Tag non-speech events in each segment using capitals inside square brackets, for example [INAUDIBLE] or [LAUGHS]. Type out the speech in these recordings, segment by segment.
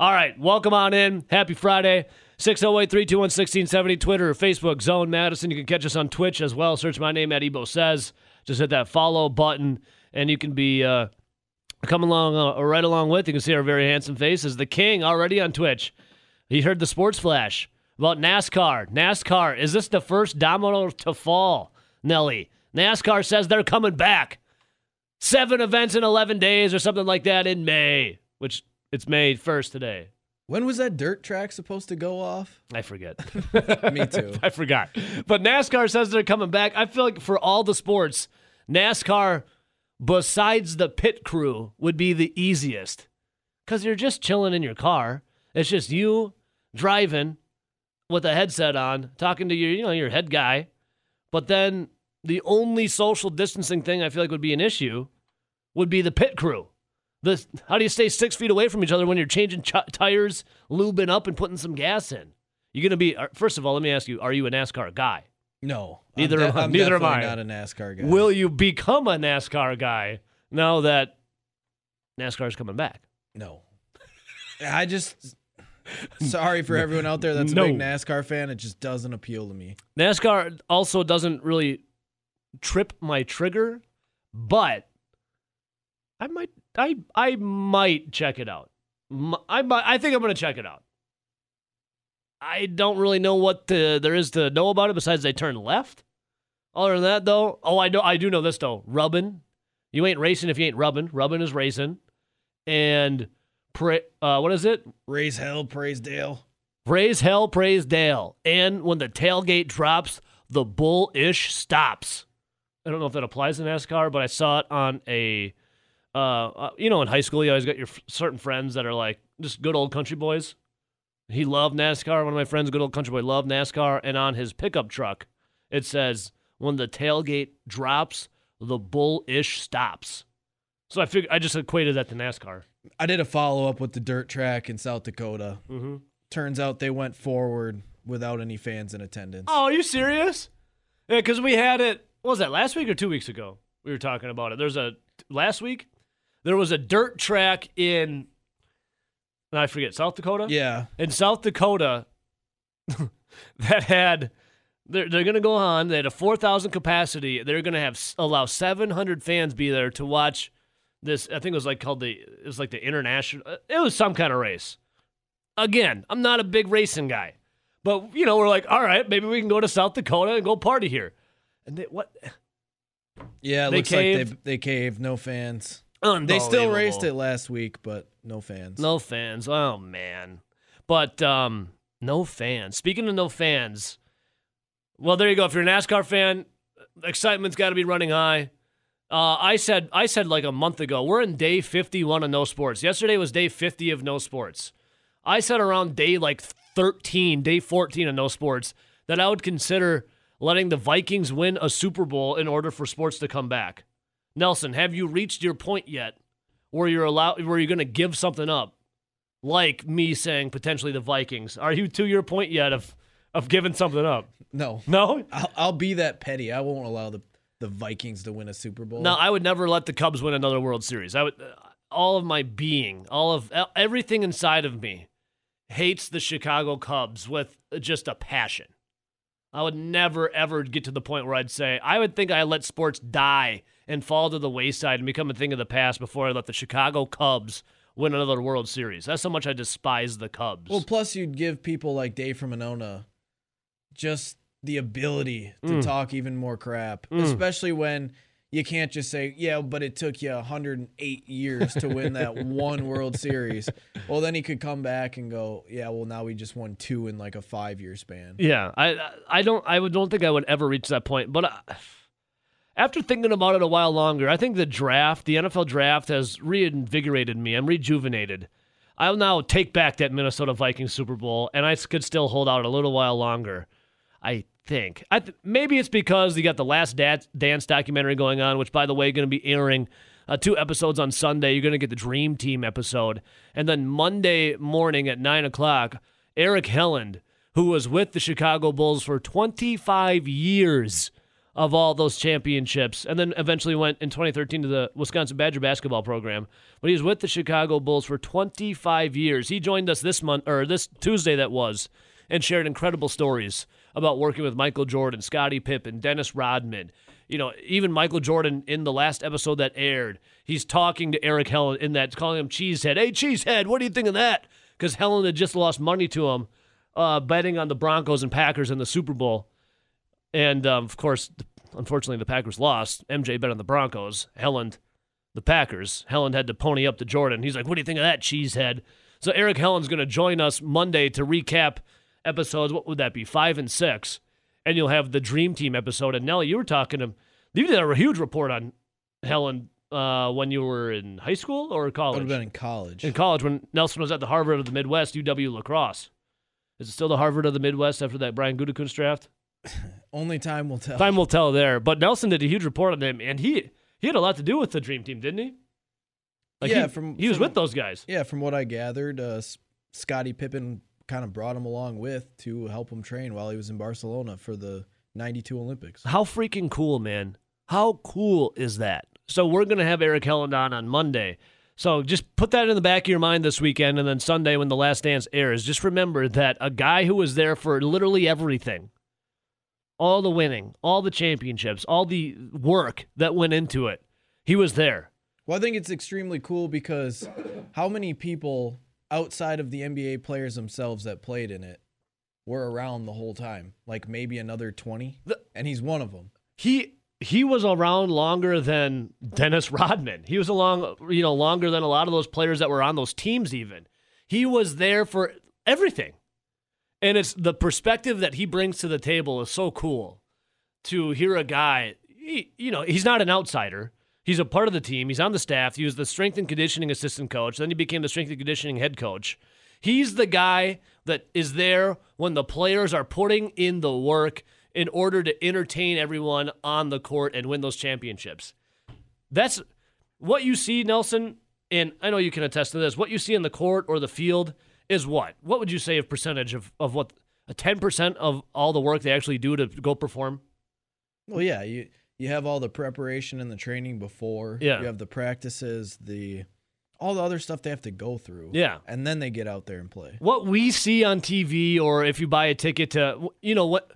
All right, welcome on in. Happy Friday. 608 321 1670, Twitter, Facebook, Zone Madison. You can catch us on Twitch as well. Search my name at Ebo Says. Just hit that follow button, and you can be uh, come along uh, right along with. You can see our very handsome faces. The King already on Twitch. He heard the sports flash about NASCAR. NASCAR, is this the first domino to fall? Nelly. NASCAR says they're coming back. Seven events in 11 days or something like that in May, which it's May 1st today. When was that dirt track supposed to go off? I forget. [LAUGHS] [LAUGHS] Me too. I forgot. But NASCAR says they're coming back. I feel like for all the sports, NASCAR, besides the pit crew, would be the easiest because you're just chilling in your car. It's just you driving with a headset on, talking to your, you know, your head guy. But then the only social distancing thing I feel like would be an issue would be the pit crew. The how do you stay six feet away from each other when you're changing ch- tires, lubing up, and putting some gas in? You're gonna be uh, first of all. Let me ask you: Are you a NASCAR guy? No, Neither I'm am I- I'm neither am I. Not a NASCAR guy. Will you become a NASCAR guy now that NASCAR's coming back? no. I just sorry for everyone out there that's No. a big NASCAR fan. It just doesn't appeal to me. NASCAR also doesn't really trip my trigger, but I might I I might check it out. I might, I think I'm going to check it out. I don't really know what the, there is to know about it besides they turn left. Other than that, though, oh, I know I do know this though. Rubbing, you ain't racing if you ain't rubbing. Rubbing is racing, and pra- uh, what is it? Raise hell, praise Dale. Praise hell, praise Dale. And when the tailgate drops, the bullish stops. I don't know if that applies to NASCAR, but I saw it on a, uh, uh, you know, in high school, you always got your f- certain friends that are like just good old country boys. He loved NASCAR. One of my friends, good old country boy, loved NASCAR. And on his pickup truck, it says, when the tailgate drops, the bullish stops. So I figured I just equated that to NASCAR. I did a follow up with the dirt track in South Dakota. Mm-hmm. Turns out they went forward without any fans in attendance. Oh, are you serious? Yeah, because we had it. What was that last week or two weeks ago? We were talking about it. There's a last week. There was a dirt track in. I forget South Dakota. Yeah, in South Dakota, [LAUGHS] that had. They're, they're going to go on. They had a 4,000 capacity. They're going to have allow 700 fans be there to watch this. I think it was like called the. It was like the international. Uh, it was some kind of race. Again, I'm not a big racing guy, but you know we're like, all right, maybe we can go to South Dakota and go party here. And they, what? yeah. It They looks like they they caved. No fans. They still raced it last week, but no fans. No fans. Oh man. But um no fans. Speaking of no fans, well there you go. If you're a NASCAR fan, excitement's got to be running high. Uh, I said I said like a month ago, we're in day 51 of no sports. Yesterday was day 50 of no sports. I said around day like 13, day 14 of no sports that I would consider letting the Vikings win a Super Bowl in order for sports to come back. Nelson, have you reached your point yet where you're allowed where you're going to give something up? Like me saying potentially the Vikings. Are you to your point yet of of giving something up? No, No? I'll, I'll be that petty. I won't allow the the Vikings to win a Super Bowl. No, I would never let the Cubs win another World Series. I would uh, all of my being, all of everything inside of me hates the Chicago Cubs with just a passion. I would never ever get to the point where I'd say I would think I let sports die and fall to the wayside and become a thing of the past before I let the Chicago Cubs win another World Series. That's how much I despise the Cubs. Well, plus you'd give people like Dave from Monona just the ability to Mm. talk even more crap, Mm. especially when you can't just say, "Yeah, but it took you 108 years to win that [LAUGHS] one World Series." Well, then he could come back and go, "Yeah, well now we just won two in like a 5-year span." Yeah, I I don't I would don't think I would ever reach that point. But uh, after thinking about it a while longer, I think the draft, the NFL draft, has reinvigorated me. I'm rejuvenated. I'll now take back that Minnesota Vikings Super Bowl, and I could still hold out a little while longer. I think. I th- maybe it's because you got the Last Da- Dance documentary going on, which, by the way, going to be airing uh, two episodes on Sunday. You're going to get the Dream Team episode, and then Monday morning at nine o'clock, Eric Helland, who was with the Chicago Bulls for 25 years, of all those championships, and then eventually went in 2013 to the Wisconsin Badger basketball program. But he was with the Chicago Bulls for 25 years. He joined us this month or this Tuesday that was, and shared incredible stories about working with Michael Jordan, Scottie Pippen, Dennis Rodman. You know, even Michael Jordan in the last episode that aired, he's talking to Eric Helland in that, calling him Cheesehead. Hey, Cheesehead, what do you think of that? Because Helland had just lost money to him uh, betting on the Broncos and Packers in the Super Bowl. And um, of course, unfortunately, the Packers lost. MJ bet on the Broncos. Helland, the Packers. Helland had to pony up to Jordan. He's like, "What do you think of that cheesehead?" So Eric Helland's going to join us Monday to recap episodes. What would that be? Five and six, and you'll have the Dream Team episode. And Nelly, you were talking to you did a huge report on Helland uh, when you were in high school or I would college. have been in college. in college, when Nelson was at the Harvard of the Midwest, UW La Crosse. Is it still the Harvard of the Midwest after that Brian Gutekunst draft? [LAUGHS] Only time will tell. Time will tell there. But Nelson did a huge report on him, and he he had a lot to do with the Dream Team, didn't he? Like Yeah, he, from- he was from- with those guys. Yeah, from what I gathered, uh, S- Scottie Pippen kind of brought him along with to help him train while he was in Barcelona for the 92 Olympics. How freaking cool, man! How cool is that? So we're gonna have Eric Helland on on Monday. So just put that in the back of your mind this weekend, and then Sunday when the Last Dance airs, just remember that a guy who was there for literally everything, all the winning, all the championships, all the work that went into it, he was there. Well, I think it's extremely cool because how many people outside of the NBA players themselves that played in it were around the whole time? Like maybe another 20? The- and he's one of them. he he was around longer than Dennis [LAUGHS] Rodman. He was along, you know, longer than a lot of those players that were on those teams. Even he was there for everything, and it's the perspective that he brings to the table is so cool. To hear a guy, he, you know, he's not an outsider. He's a part of the team. He's on the staff. He was the strength and conditioning assistant coach. Then he became the strength and conditioning head coach. He's the guy that is there when the players are putting in the work in order to entertain everyone on the court and win those championships. That's what you see, Nelson, and I know you can attest to this. What you see in the court or the field is what? What would you say of percentage of, of what a ten percent of all the work they actually do to go perform? Well, yeah, you you have all the preparation and the training before. Yeah. You have the practices, the all the other stuff they have to go through. Yeah. And then they get out there and play. what we see on TV or if you buy a ticket to you know what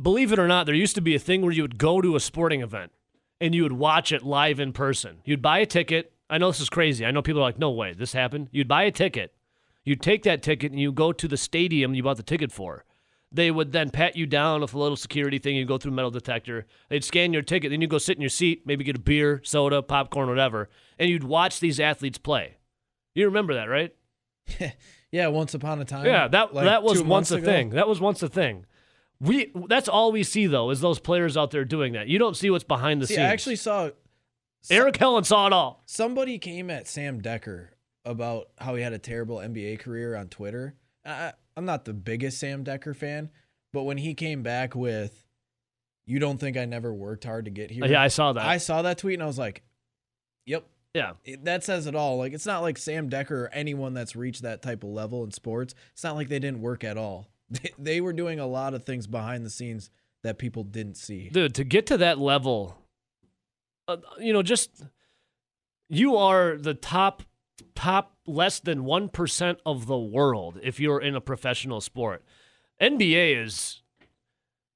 believe it or not there used to be a thing where you would go to a sporting event and you would watch it live in person. You'd buy a ticket. I know this is crazy. I know people are like no way this happened. You'd buy a ticket. You'd take that ticket and you go to the stadium you bought the ticket for. They would then pat you down with a little security thing. You go through metal detector. They'd scan your ticket. Then you go sit in your seat, maybe get a beer, soda, popcorn, whatever, and you'd watch these athletes play. You remember that, right? [LAUGHS] Yeah, once upon a time. Yeah, that like that was once a ago. thing. That was once a thing. We that's all we see though is those players out there doing that. You don't see what's behind the See, scenes. I actually saw Eric Helland saw it all. somebody came at Sam Dekker about how he had a terrible NBA career on Twitter. I, I'm not the biggest Sam Dekker fan, but when he came back with, "You don't think I never worked hard to get here?" Yeah, I saw that. I saw that tweet and I was like, "Yep." yeah, It, that says it all. Like it's not like Sam Dekker or anyone that's reached that type of level in sports. It's not like they didn't work at all. [LAUGHS] They, they were doing a lot of things behind the scenes that people didn't see. dude, to get to that level, uh, you know, just you are the top top less than one percent of the world if you're in a professional sport. NBA is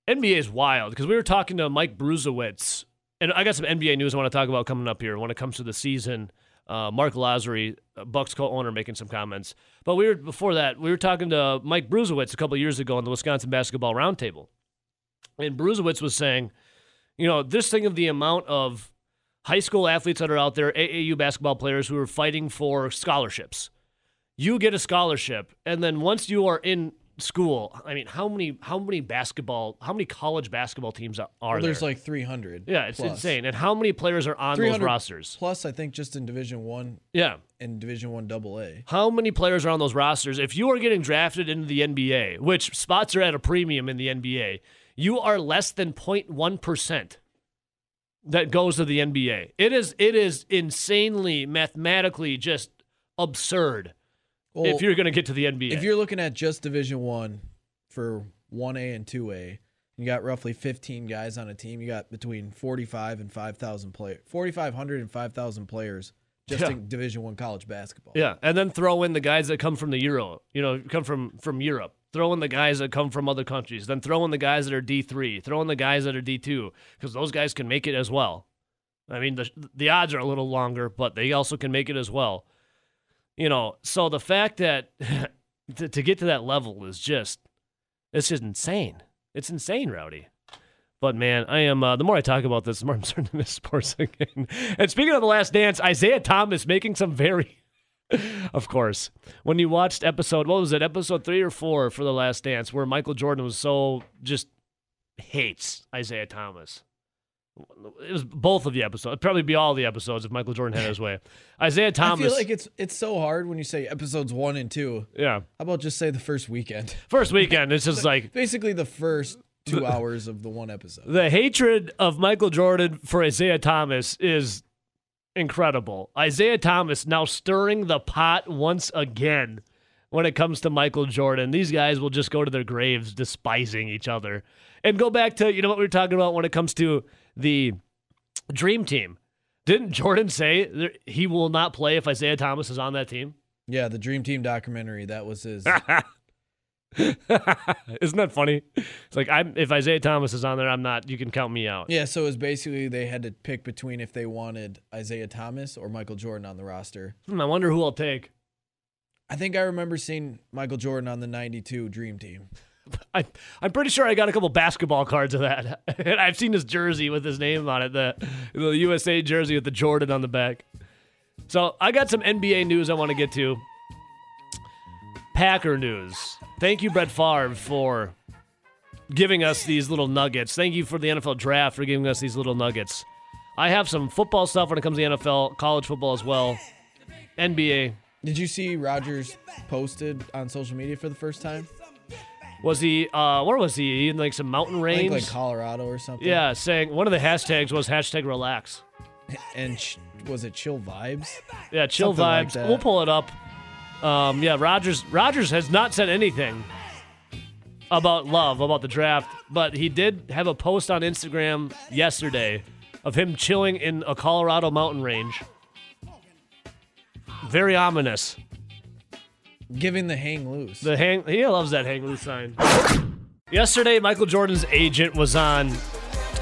NBA is wild because we were talking to Mike Bruzowitz, and I got some NBA news I want to talk about coming up here when it comes to the season. Uh, Mark Lasry, Bucks co-owner, making some comments. But we were before that we were talking to Mike Bruzowitz a couple years ago on the Wisconsin Basketball Roundtable, and Bruzowitz was saying, you know, this thing of the amount of high school athletes that are out there, AAU basketball players who are fighting for scholarships. You get a scholarship, and then once you are in school, I mean, how many how many basketball, how many college basketball teams are Well, there's there? like 300. yeah, it's plus. insane. And how many players are on those 300 rosters? Plus, I think just in Division One Yeah. In Division One Double A. How many players are on those rosters? If you are getting drafted into the NBA, which spots are at a premium in the NBA, you are less than 0.1% that goes to the NBA. It is it is insanely mathematically just absurd Well, if you're going to get to the NBA. if you're looking at just Division One for one A and two A, You got roughly 15 guys on a team. You got between 45 and 5,000 players, 4,500 and 5,000 players just Yeah. in Division One college basketball. Yeah, and then throw in the guys that come from the Euro, you know, come from from Europe. Throw in the guys that come from other countries. Then throw in the guys that are D three. Throw in the guys that are D two because those guys can make it as well. I mean, the the odds are a little longer, but they also can make it as well. You know, so the fact that [LAUGHS] to, to get to that level is just it's just insane. It's insane, Rowdy. But man, I am. Uh, the more I talk about this, the more I'm starting to miss [LAUGHS] sports again. And speaking of the Last Dance, Isiah Thomas making some very, [LAUGHS] of course, when you watched episode, what was it, episode three or four for the Last Dance, where Michael Jordan was so just hates Isiah Thomas. It was both of the episodes. It'd probably be all the episodes if Michael Jordan had his way. [LAUGHS] Isiah Thomas. I feel like it's it's so hard when you say episodes one and two. yeah. How about just say the first weekend? [LAUGHS] First weekend, it's just like Basically, the first two hours of the one episode. the hatred of Michael Jordan for Isiah Thomas is incredible. Isiah Thomas now stirring the pot once again when it comes to Michael Jordan. These guys will just go to their graves despising each other. And go back to, you know what we were talking about when it comes to the dream team. Didn't Jordan say he will not play if Isiah Thomas is on that team? Yeah, the Dream Team documentary. That was his. [LAUGHS] [LAUGHS] Isn't that funny? It's like I'm if Isiah Thomas is on there, I'm not. You can count me out. Yeah, so it was basically they had to pick between if they wanted Isiah Thomas or Michael Jordan on the roster. Hmm, I wonder who I'll take. I think I remember seeing Michael Jordan on the 92 Dream Team. [LAUGHS] I, I'm pretty sure I got a couple basketball cards of that. [LAUGHS] and I've seen his jersey with his name on it, the, the USA jersey with the Jordan on the back. So I got some NBA news I want to get to. Packer news. Thank you, Brett Favre, for giving us these little nuggets. Thank you for the NFL draft for giving us these little nuggets. I have some football stuff when it comes to the NFL, college football as well, NBA. Did you see Rodgers posted on social media for the first time? Was he? Uh, where was he? In like some mountain I range? think like Colorado or something. Yeah, saying one of the hashtags was hashtag relax. And ch- was it chill vibes? Yeah, chill Something vibes. that. we'll pull it up. Um, yeah, Rodgers. Rodgers has not said anything about love about the draft, but he did have a post on Instagram yesterday of him chilling in a Colorado mountain range. Very ominous. Giving the hang loose. The hang. He loves that hang loose sign. Yesterday, Michael Jordan's agent was on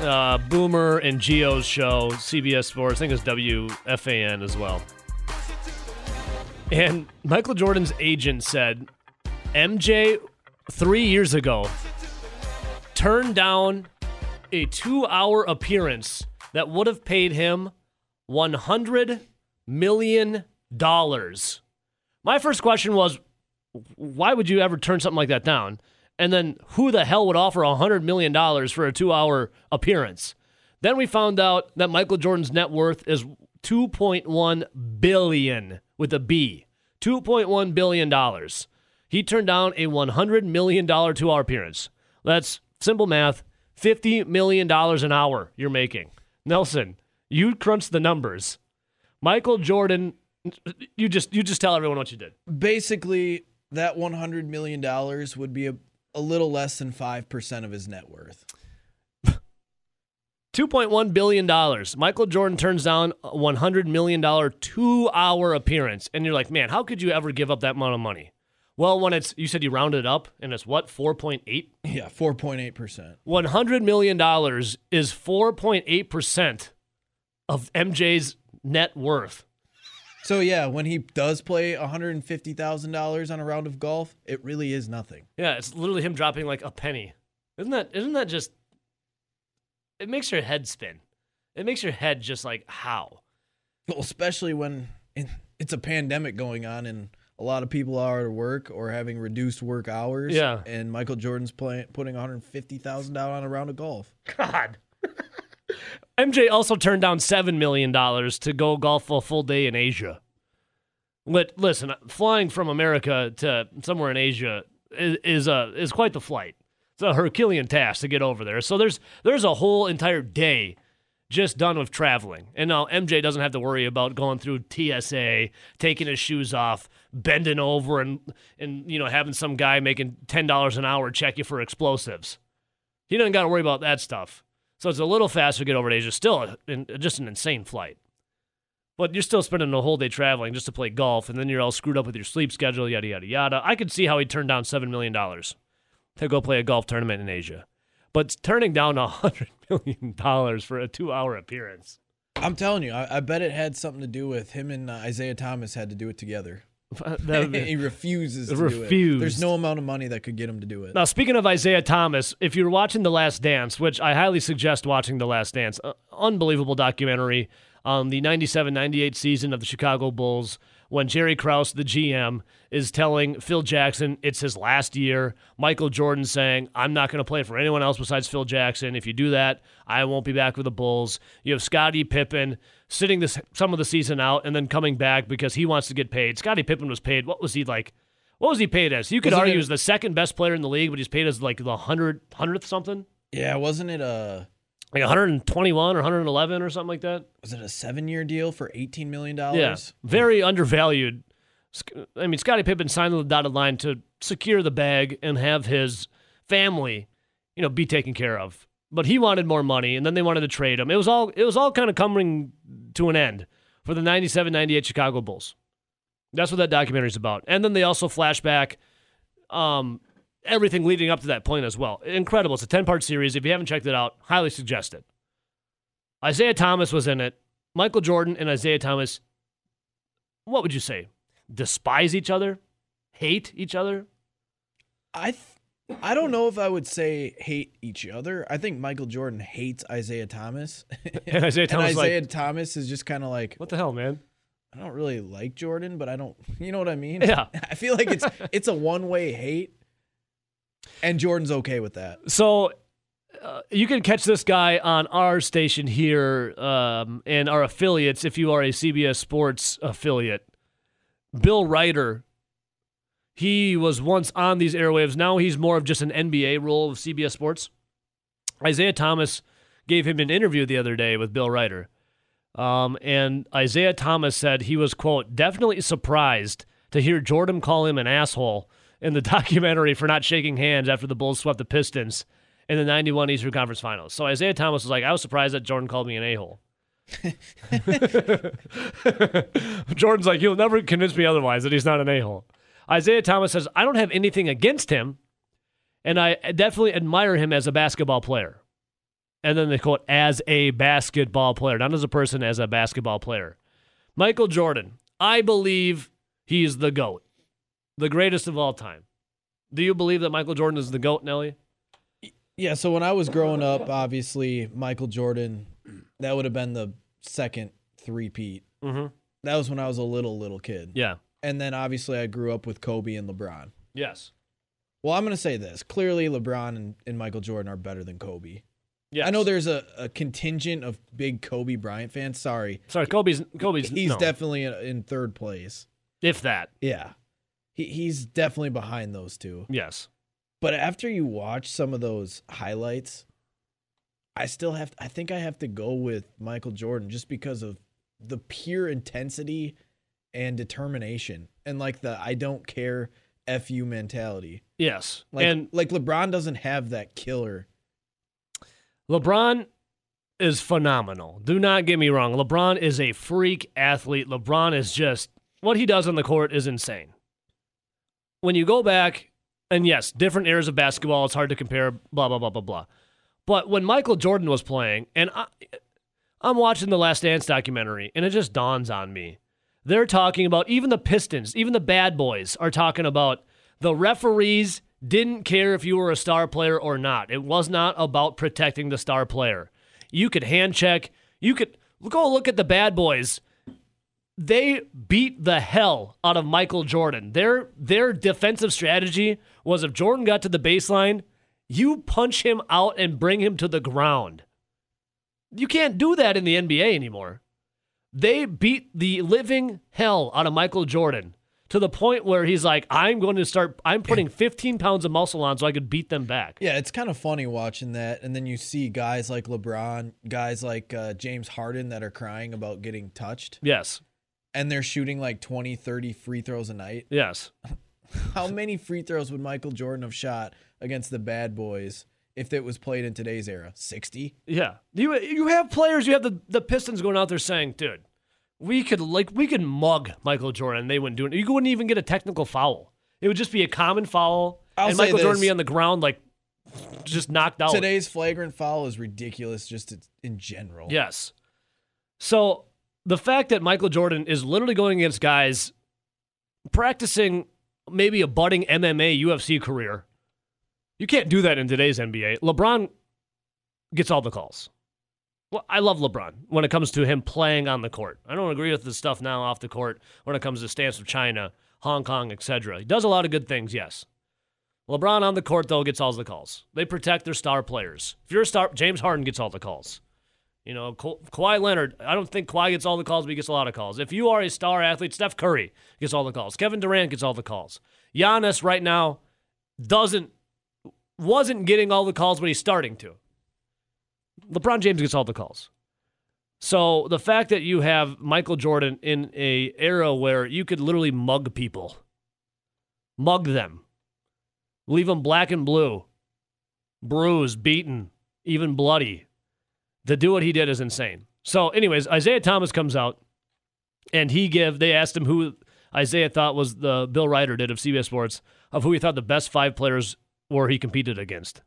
uh, Boomer and Gio's show, CBS Sports. I think it's WFAN as well. And Michael Jordan's agent said MJ three years ago turned down a two hour appearance that would have paid him $100 million. My first question was, why would you ever turn something like that down? And then who the hell would offer $100 million for a two hour appearance? Then we found out that Michael Jordan's net worth is 2.1 billion with a B. 2.1 billion dollars. He turned down a 100 million dollar two-hour appearance. That's simple math, 50 million dollars an hour you're making. Nelson, you crunch the numbers. Michael Jordan you just you just tell everyone what you did. Basically, that 100 million dollars would be a, a little less than 5% of his net worth. $2.1 billion. Michael Jordan turns down a $100 million two hour appearance. And you're like, man, how could you ever give up that amount of money? Well, when it's, you said you rounded up and it's what, 4.8? Yeah, 4.8%. $100 million is 4.8% of MJ's net worth. So yeah, when he does play $150,000 on a round of golf, it really is nothing. Yeah, it's literally him dropping like a penny. Isn't that, isn't that just, it makes your head spin. It makes your head just like, how? Well, especially when it's a pandemic going on and a lot of people are at work or having reduced work hours. Yeah. And Michael Jordan's playing putting $150,000 on a round of golf. God. [LAUGHS] MJ also turned down $7 million to go golf a full day in Asia. Lit, listen, flying from America to somewhere in Asia is, is, a, is quite the flight. It's a Herculean task to get over there. So there's, there's a whole entire day just done with traveling. And now MJ doesn't have to worry about going through TSA, taking his shoes off, bending over, and, and you know having some guy making $10 an hour check you for explosives. He doesn't got to worry about that stuff. So it's a little faster to get over to Asia. Still, a, just an insane flight. But you're still spending a whole day traveling just to play golf, and then you're all screwed up with your sleep schedule, yada, yada, yada. I could see how he turned down $7 million to go play a golf tournament in Asia. But turning down a $100 [LAUGHS] million for a two hour appearance. I'm telling you, I, I, bet it had something to do with him and uh, Isiah Thomas had to do it together. [LAUGHS] he refuses to refused. do it. There's no amount of money that could get him to do it. Now, speaking of Isiah Thomas, if you're watching The Last Dance, which I highly suggest watching The Last Dance, uh, unbelievable documentary on the 97 98 season of the Chicago Bulls when Jerry Krause, the GM, is telling Phil Jackson it's his last year. Michael Jordan saying, I'm not going to play for anyone else besides Phil Jackson. If you do that, I won't be back with the Bulls. You have Scottie Pippen sitting this some of the season out and then coming back because he wants to get paid. Scottie Pippen was paid, what was he like? What was he paid as? You could wasn't argue he was the second best player in the league, but he's paid as like the hundred hundredth something. Yeah, wasn't it a like 121 or 111 or something like that. Was it a seven year deal for 18 million dollars? Yeah, very undervalued. I mean, Scottie Pippen signed the dotted line to secure the bag and have his family, you know, be taken care of. But he wanted more money, and then they wanted to trade him. It was all it was all kind of coming to an end for the 97-98 Chicago Bulls. That's what that documentary is about. And then they also flash back um, everything leading up to that point as well. Incredible. It's a 10 part series. If you haven't checked it out, highly suggest it. Isiah Thomas was in it. Michael Jordan and Isiah Thomas, what would you say? Despise each other? Hate each other? I th- I don't know if I would say hate each other. I think Michael Jordan hates Isiah Thomas. [LAUGHS] [LAUGHS] and Isiah Thomas, and Isiah like, Thomas is just kind of like, what the hell, man? I don't really like Jordan, but I don't, [LAUGHS] you know what I mean? Yeah. I feel like it's it's a one way hate. And Jordan's okay with that. So uh, you can catch this guy on our station here um, and our affiliates if you are a CBS Sports affiliate. Bill Reiter, he was once on these airwaves. Now he's more of just an NBA role of CBS Sports. Isiah Thomas gave him an interview the other day with Bill Reiter. Um, and Isiah Thomas said he was, quote, definitely surprised to hear Jordan call him an asshole in the [LAUGHS] documentary for not shaking hands after the Bulls swept the Pistons in the 91 Eastern Conference Finals. So Isiah Thomas was like, I was surprised that Jordan called me an a hole. [LAUGHS] Jordan's like, you'll never convince me otherwise that he's not an a hole. Isiah Thomas says, I don't have anything against him, and I definitely admire him as a basketball player. And then they quote, as a basketball player, not as a person, as a basketball player. Michael Jordan, I believe he's the GOAT the greatest of all time. Do you believe that Michael Jordan is the GOAT, Nelly? Yeah, so when I was growing up, obviously Michael Jordan, that would have been the second three-peat. Mm-hmm. That was when I was a little, little kid. Yeah. And then obviously I grew up with Kobe and LeBron. Yes. Well, I'm going to say this. Clearly, LeBron and, and Michael Jordan are better than Kobe. Yes. I know there's a, a contingent of big Kobe Bryant fans. Sorry. Sorry, Kobe's Kobe's He's no. definitely in, in third place. If that. Yeah. He, he's definitely behind those two. Yes. But after you watch some of those highlights, I still have I think I have to go with Michael Jordan just because of the pure intensity and determination and like the I don't care fu mentality. Yes. Like and like LeBron doesn't have that killer. LeBron is phenomenal. Do not get me wrong. LeBron is a freak athlete. LeBron is just what he does on the court is insane when you go back, and yes, different eras of basketball, it's hard to compare, blah, blah, blah, blah, blah. But when Michael Jordan was playing, and I, I'm watching the Last Dance documentary, and it just dawns on me. They're talking about, even the Pistons, even the bad boys are talking about the referees didn't care if you were a star player or not. It was not about protecting the star player. You could hand check, you could go look at the bad boys they beat the hell out of Michael Jordan. Their their defensive strategy was if Jordan got to the baseline, you punch him out and bring him to the ground. You can't do that in the NBA anymore. They beat the living hell out of Michael Jordan to the point where he's like, I'm going to start, I'm putting [LAUGHS] 15 pounds of muscle on so I could beat them back. Yeah, it's kind of funny watching that. And then you see guys like LeBron, guys like uh, James Harden that are crying about getting touched. Yes and they're shooting like 20, 30 free throws a night. Yes. [LAUGHS] How many free throws would Michael Jordan have shot against the bad boys if it was played in today's era? 60? Yeah. You you have players, you have the, the Pistons going out there saying, dude, we could like we could mug Michael Jordan. And they wouldn't do it. You wouldn't even get a technical foul. It would just be a common foul. I'll and Michael Jordan be on the ground like just knocked out. Today's flagrant foul is ridiculous just in general. Yes. So the fact that Michael Jordan is literally going against guys practicing maybe a budding MMA UFC career, you can't do that in today's NBA. LeBron gets all the calls. Well, I love LeBron when it comes to him playing on the court. I don't agree with the stuff now off the court when it comes to stance of China, Hong Kong, etc. He does a lot of good things, yes. LeBron on the court though gets all the calls. They protect their star players. If you're a star, James Harden gets all the calls. You know, Ka- Kawhi Leonard, I don't think Kawhi gets all the calls, but he gets a lot of calls. If you are a star athlete, Steph Curry gets all the calls. Kevin Durant gets all the calls. Giannis right now doesn't wasn't getting all the calls, but he's starting to. LeBron James gets all the calls. So the fact that you have Michael Jordan in a era where you could literally mug people, mug them, leave them black and blue, bruised, beaten, even bloody, to do what he did is insane. So, anyways, Isiah Thomas comes out, and he give. They asked him who Isiah thought was the Bill Reiter did of CBS Sports of who he thought the best five players were he competed against.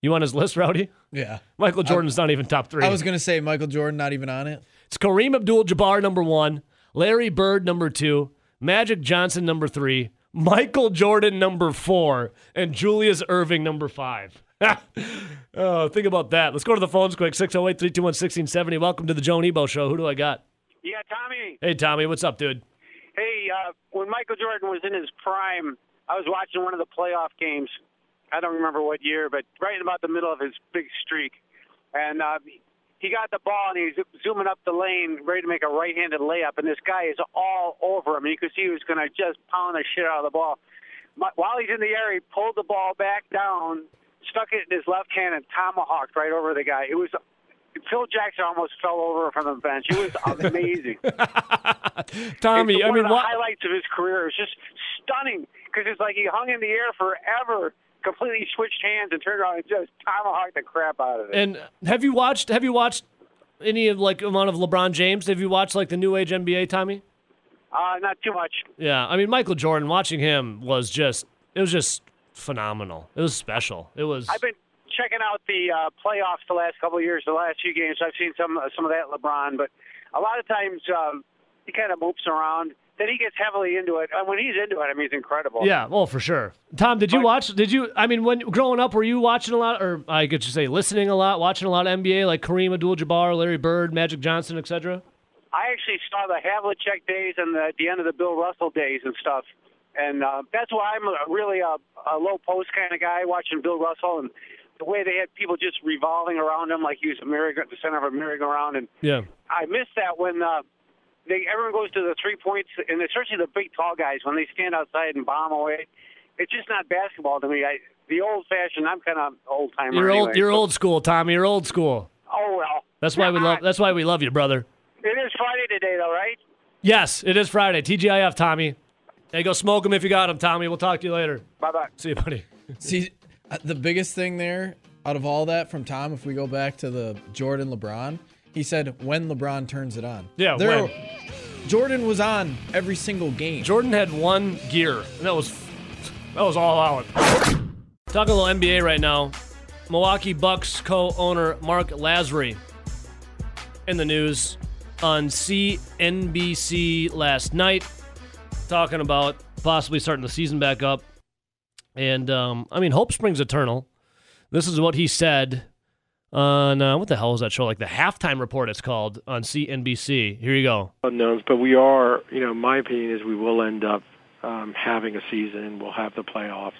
You on his list, Rowdy? Yeah. Michael Jordan's not even top three. I was going to say Michael Jordan, not even on it. It's Kareem Abdul Jabbar, number one, Larry Bird, number two, Magic Johnson, number three, Michael Jordan, number four, and Julius Erving, number five. [LAUGHS] oh, think about that. Let's go to the phones quick 608 321 1670. Welcome to the Joan Ebo Show. Who do I got? Yeah, Tommy. Hey, Tommy, what's up, dude? Hey, uh, when Michael Jordan was in his prime, I was watching one of the playoff games. I don't remember what year, but right in about the middle of his big streak, and uh, he got the ball and he's zooming up the lane, ready to make a right-handed layup, and this guy is all over him. And you could see he was going to just pound the shit out of the ball. While he's in the air, he pulled the ball back down, stuck it in his left hand, and tomahawked right over the guy. It was Phil Jackson almost fell over from the bench. It was amazing. [LAUGHS] Tommy, it's I one mean, of the what? highlights of his career. It was just stunning because it's like he hung in the air forever, completely switched hands and turned around and just tomahawked the crap out of it. And have you watched? Have you watched any of like amount of LeBron James? Have you watched like the New Age NBA, Tommy? uh, not too much. Yeah, I mean Michael Jordan. Watching him was just it was just phenomenal. It was special. It was. I've been checking out the uh, playoffs the last couple of years, the last few games. I've seen some some of that LeBron, but a lot of times um, he kind of moves around. Then he gets heavily into it. And when he's into it, I mean, he's incredible. Yeah, well, for sure. Tom, did you But- watch? Did you? I mean, when growing up, were you watching a lot, or I could just say listening a lot, watching a lot of NBA, like Kareem Abdul-Jabbar, Larry Bird, Magic Johnson, etc. I actually saw the Havlicek days and the, the end of the Bill Russell days and stuff. And uh, that's why I'm a, really a, a low post kind of guy watching Bill Russell and the way they had people just revolving around him like he was a merry the center of a merry-go-round. And Yeah. I miss that when uh, they everyone goes to the three points, and especially the big tall guys when they stand outside and bomb away. It's just not basketball to me. I, the old-fashioned. I'm kind of old timer. You're anyway, old. You're so- old school, Tommy. You're old school. Oh well. That's why we love. That's why we love you, brother. It is Friday today, though, right? Yes, it is Friday. TGIF, Tommy. Hey, go smoke them if you got them, Tommy. We'll talk to you later. Bye bye. See you, buddy. [LAUGHS] See, uh, the biggest thing there out of all that from Tom, if we go back to the Jordan LeBron, he said when LeBron turns it on. Yeah, There- when. Jordan was on every single game. Jordan had one gear, and that was that was all out. Talking a little NBA right now. Milwaukee Bucks co-owner Mark Lasry in the news on CNBC last night, talking about possibly starting the season back up. And um, I mean, hope springs eternal. This is what he said on uh, what the hell is that show? Like the halftime report, it's called on CNBC. Here you go. unknowns, but we are, you know, my opinion is we will end up um, having a season. We'll have the playoffs,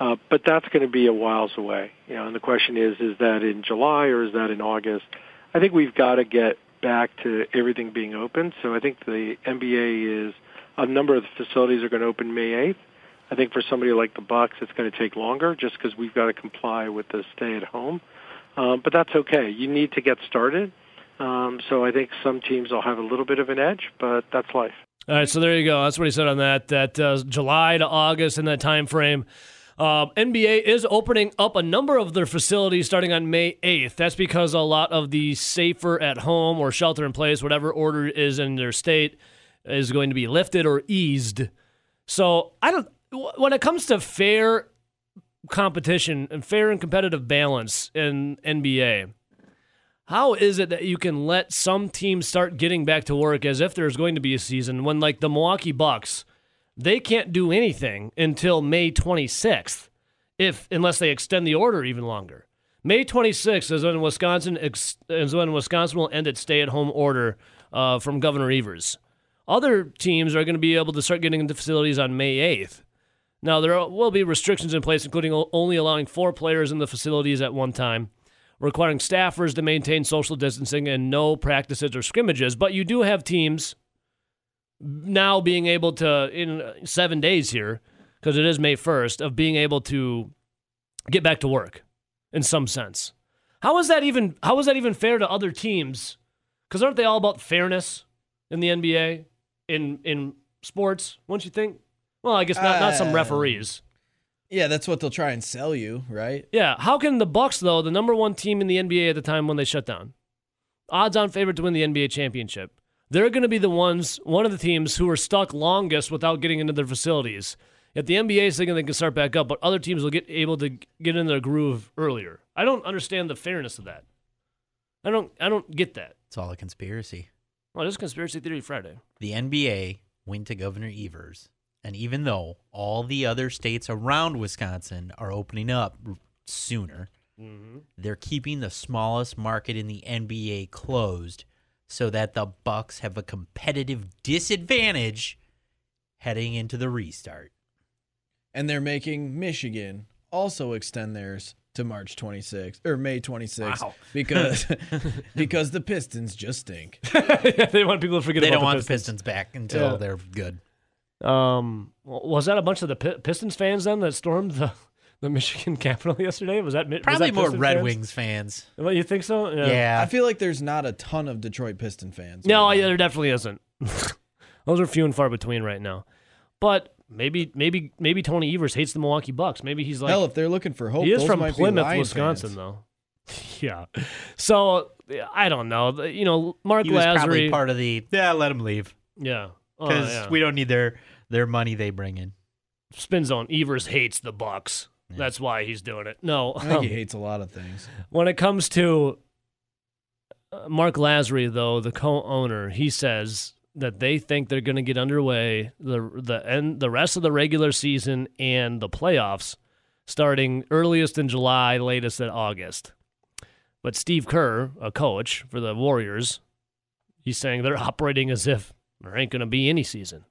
uh, but that's going to be a whiles away. You know, and the question is, is that in July or is that in August? I think we've got to get back to everything being open. So I think the NBA is a number of the facilities are going to open May 8th. I think for somebody like the Bucks, it's going to take longer just because we've got to comply with the stay at home. Um, but that's okay. You need to get started. Um, so I think some teams will have a little bit of an edge, but that's life. All right, so there you go. That's what he said on that. That uh, July to August in that time frame. Um, NBA is opening up a number of their facilities starting on May 8th. That's because a lot of the safer at home or shelter in place, whatever order is in their state, is going to be lifted or eased. So I don't. When it comes to fair competition and fair and competitive balance in NBA, how is it that you can let some teams start getting back to work as if there's going to be a season when, like the Milwaukee Bucks, they can't do anything until May 26th, if unless they extend the order even longer. May 26th is when Wisconsin is when Wisconsin will end its stay-at-home order uh, from Governor Evers. Other teams are going to be able to start getting into facilities on May 8th. Now there will be restrictions in place, including only allowing four players in the facilities at one time, requiring staffers to maintain social distancing, and no practices or scrimmages. But you do have teams now being able to in seven days here because it is May first of being able to get back to work in some sense. How is that even? How is that even fair to other teams? Because aren't they all about fairness in the NBA in in sports? Won't you think? Well, I guess not. not some Uh, referees. Yeah, that's what they'll try and sell you, right? Yeah. How can the Bucks though, the number one team in the NBA at the time when they shut down, odds-on favorite to win the NBA championship, they're going to be the ones, one of the teams who are stuck longest without getting into their facilities. If the NBA is thinking they can start back up, but other teams will get able to get in their groove earlier. I don't understand the fairness of that. I don't. I don't get that. It's all a conspiracy. Well, this is conspiracy theory Friday. The NBA went to Governor Evers, and even though all the other states around Wisconsin are opening up r- sooner, mm-hmm. they're keeping the smallest market in the NBA closed so that the Bucks have a competitive disadvantage heading into the restart. And they're making Michigan also extend theirs to March 26th or May 26th Wow. [LAUGHS] because [LAUGHS] because the Pistons just stink. [LAUGHS] they want people to forget They about don't the want Pistons. the Pistons back until Yeah. they're good. Um, was that a bunch of the Pi- Pistons fans then that stormed the, the Michigan Capitol yesterday? Was that Mi- was Probably that more Red fans? Wings fans. What you think so? Yeah. I feel like there's not a ton of Detroit Piston fans. No, right yeah, there definitely isn't. Those are few and far between right now. But maybe, maybe, maybe Tony Evers hates the Milwaukee Bucks. Maybe he's like Hell, if they're looking for hope, he is those from might Plymouth, Wisconsin, fans. though. [LAUGHS] yeah. So I don't know. You know, Mark He was probably Lasry. part of the yeah. Let him leave yeah. Oh, because yeah. we don't need their their money they bring in. spin zone. Evers hates the Bucks. That's why he's doing it. No, I think he um, hates a lot of things. when it comes to uh, Mark Lasry, though the co-owner, he says that they think they're going to get underway the the end the rest of the regular season and the playoffs starting earliest in July, latest in August. But Steve Kerr, a coach for the Warriors, he's saying they're operating as if there ain't going to be any season.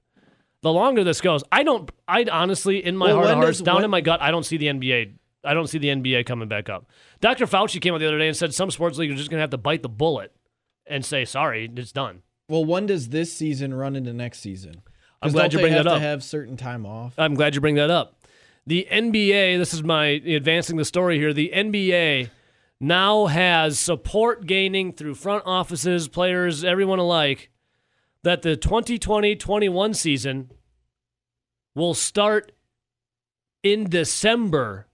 The longer this goes, I don't. I honestly, in my Well, heart of hearts, does- down when- in my gut, I don't see the NBA. I don't see the NBA coming back up. Dr. Fauci came out the other day and said some sports leagues are just going to have to bite the bullet and say sorry, it's done. Well, when does this season run into next season? I'm glad you bring that up. have certain time off. I'm glad you bring that up. The NBA, this is my advancing the story here. The NBA now has support gaining through front offices, players, everyone alike, that the 2020 21 season will start in December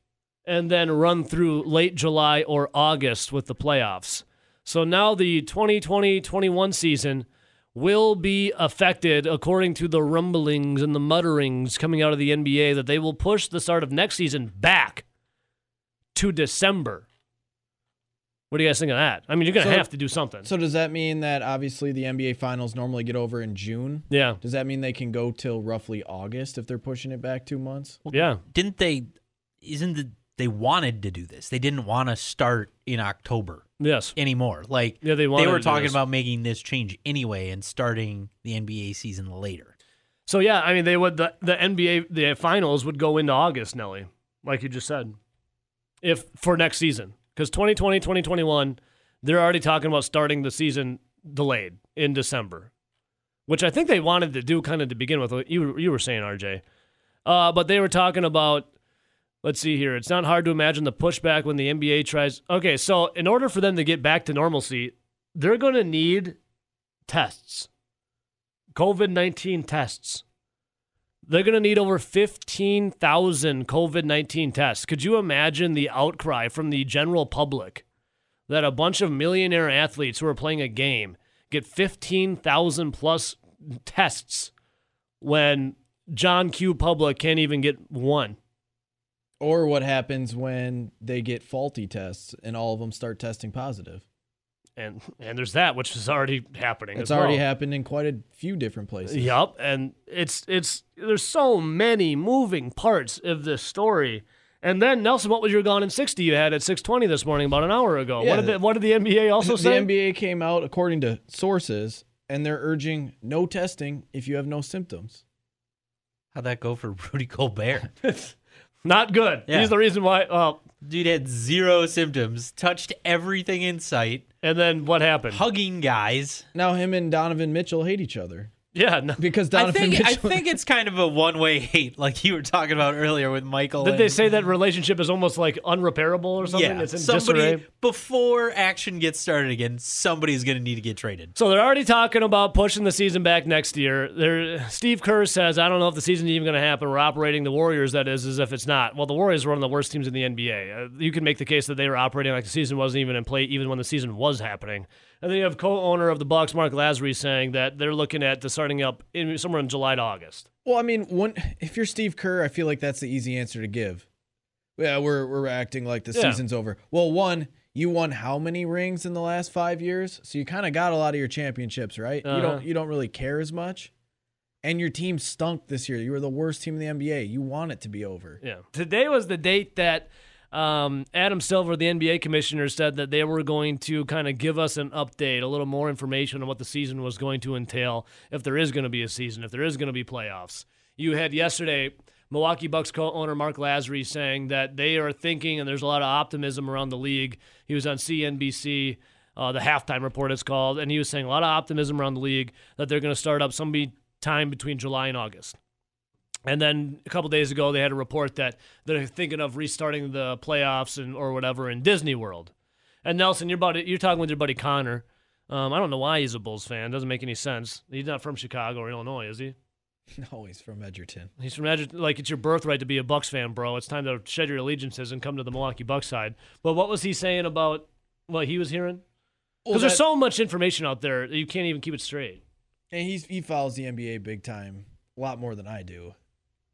and then run through late July or August with the playoffs. So now the 2020 21 season will be affected according to the rumblings and the mutterings coming out of the NBA that they will push the start of next season back to December. What do you guys think of that? I mean, you're going to So- have to do something. So does that mean that obviously the NBA finals normally get over in June? yeah. Does that mean they can go till roughly August if they're pushing it back two months? Yeah. Didn't they? Isn't the they wanted to do this? They didn't want to start in October Yes. anymore. Like Yeah, they wanted they were talking about making this change anyway and starting the NBA season later. So yeah, I mean they would the, the NBA the finals would go into August, Nelly, like you just said. If for next season. Cuz 2020, 2021, they're already talking about starting the season delayed in December. Which I think they wanted to do kind of to begin with. You you were saying, RJ. Uh, but they were talking about let's see here. It's not hard to imagine the pushback when the NBA tries Okay, so in order for them to get back to normalcy, they're going to need tests. COVID 19 tests. They're going to need over 15,000 COVID 19 tests. Could you imagine the outcry from the general public that a bunch of millionaire athletes who are playing a game get 15,000 plus tests when John Q. Public can't even get one? Or what happens when they get faulty tests and all of them start testing positive? And and there's that, which is already happening. It's as already well. happened in quite a few different places. Yep, and it's it's there's so many moving parts of this story. And then Nelson, what was your gone in sixty you had at six twenty this morning, about an hour ago? Yeah, what did the, what did the NBA also the say? The NBA came out according to sources, and they're urging no testing if you have no symptoms. How'd that go for Rudy Gobert? [LAUGHS] Not good. Yeah. He's the reason why. Uh, Dude had zero symptoms, touched everything in sight, and then what happened? hugging guys. Now him and Donovan Mitchell hate each other yeah. No. because I Donovan think I think it's kind of a one way hate, like you were talking about earlier with Michael. Did and- they say that relationship is almost like unrepairable or something? Yeah, it's in somebody disarray? before action gets started again, somebody's going to need to get traded. So they're already talking about pushing the season back next year. They're, Steve Kerr says, "I don't know if the season's even going to happen. We're operating the Warriors, that is, as if it's not." Well, the Warriors were one of the worst teams in the NBA. Uh, you can make the case that they were operating like the season wasn't even in play, even when the season was happening. And then you have co-owner of the Bucks, Marc Lasry, saying that they're looking at the starting up in, somewhere in July to August. Well, I mean, one if you're Steve Kerr, I feel like that's the easy answer to give. Yeah, we're we're acting like the Yeah. season's over. Well, one, you won how many rings in the last five years? So you kind of got a lot of your championships, right? You Uh-huh. don't you don't really care as much. And your team stunk this year. You were the worst team in the NBA. You want it to be over. Yeah. Today was the date that um, Adam Silver, the NBA commissioner, said that they were going to kind of give us an update, a little more information on what the season was going to entail, if there is going to be a season, if there is going to be playoffs. You had yesterday Milwaukee Bucks co-owner Marc Lasry saying that they are thinking, and there's a lot of optimism around the league. He was on CNBC. Uh, the halftime report it's called, and he was saying a lot of optimism around the league that they're going to start up some time between July and August. And then a couple days ago, they had a report that they're thinking of restarting the playoffs and or whatever in Disney World. And Nelson, you're buddy, you're talking with your buddy Connor. Um, I don't know why he's a Bulls fan. Doesn't make any sense. He's not from Chicago or Illinois, is he? [LAUGHS] No, he's from Edgerton. He's from Edgerton. like it's your birthright to be a Bucks fan, bro. It's time to shed your allegiances and come to the Milwaukee Bucks side. But what was he saying about what he was hearing? Well, Because there's so much information out there that you can't even keep it straight. and he's he follows the NBA big time, a lot more than I do.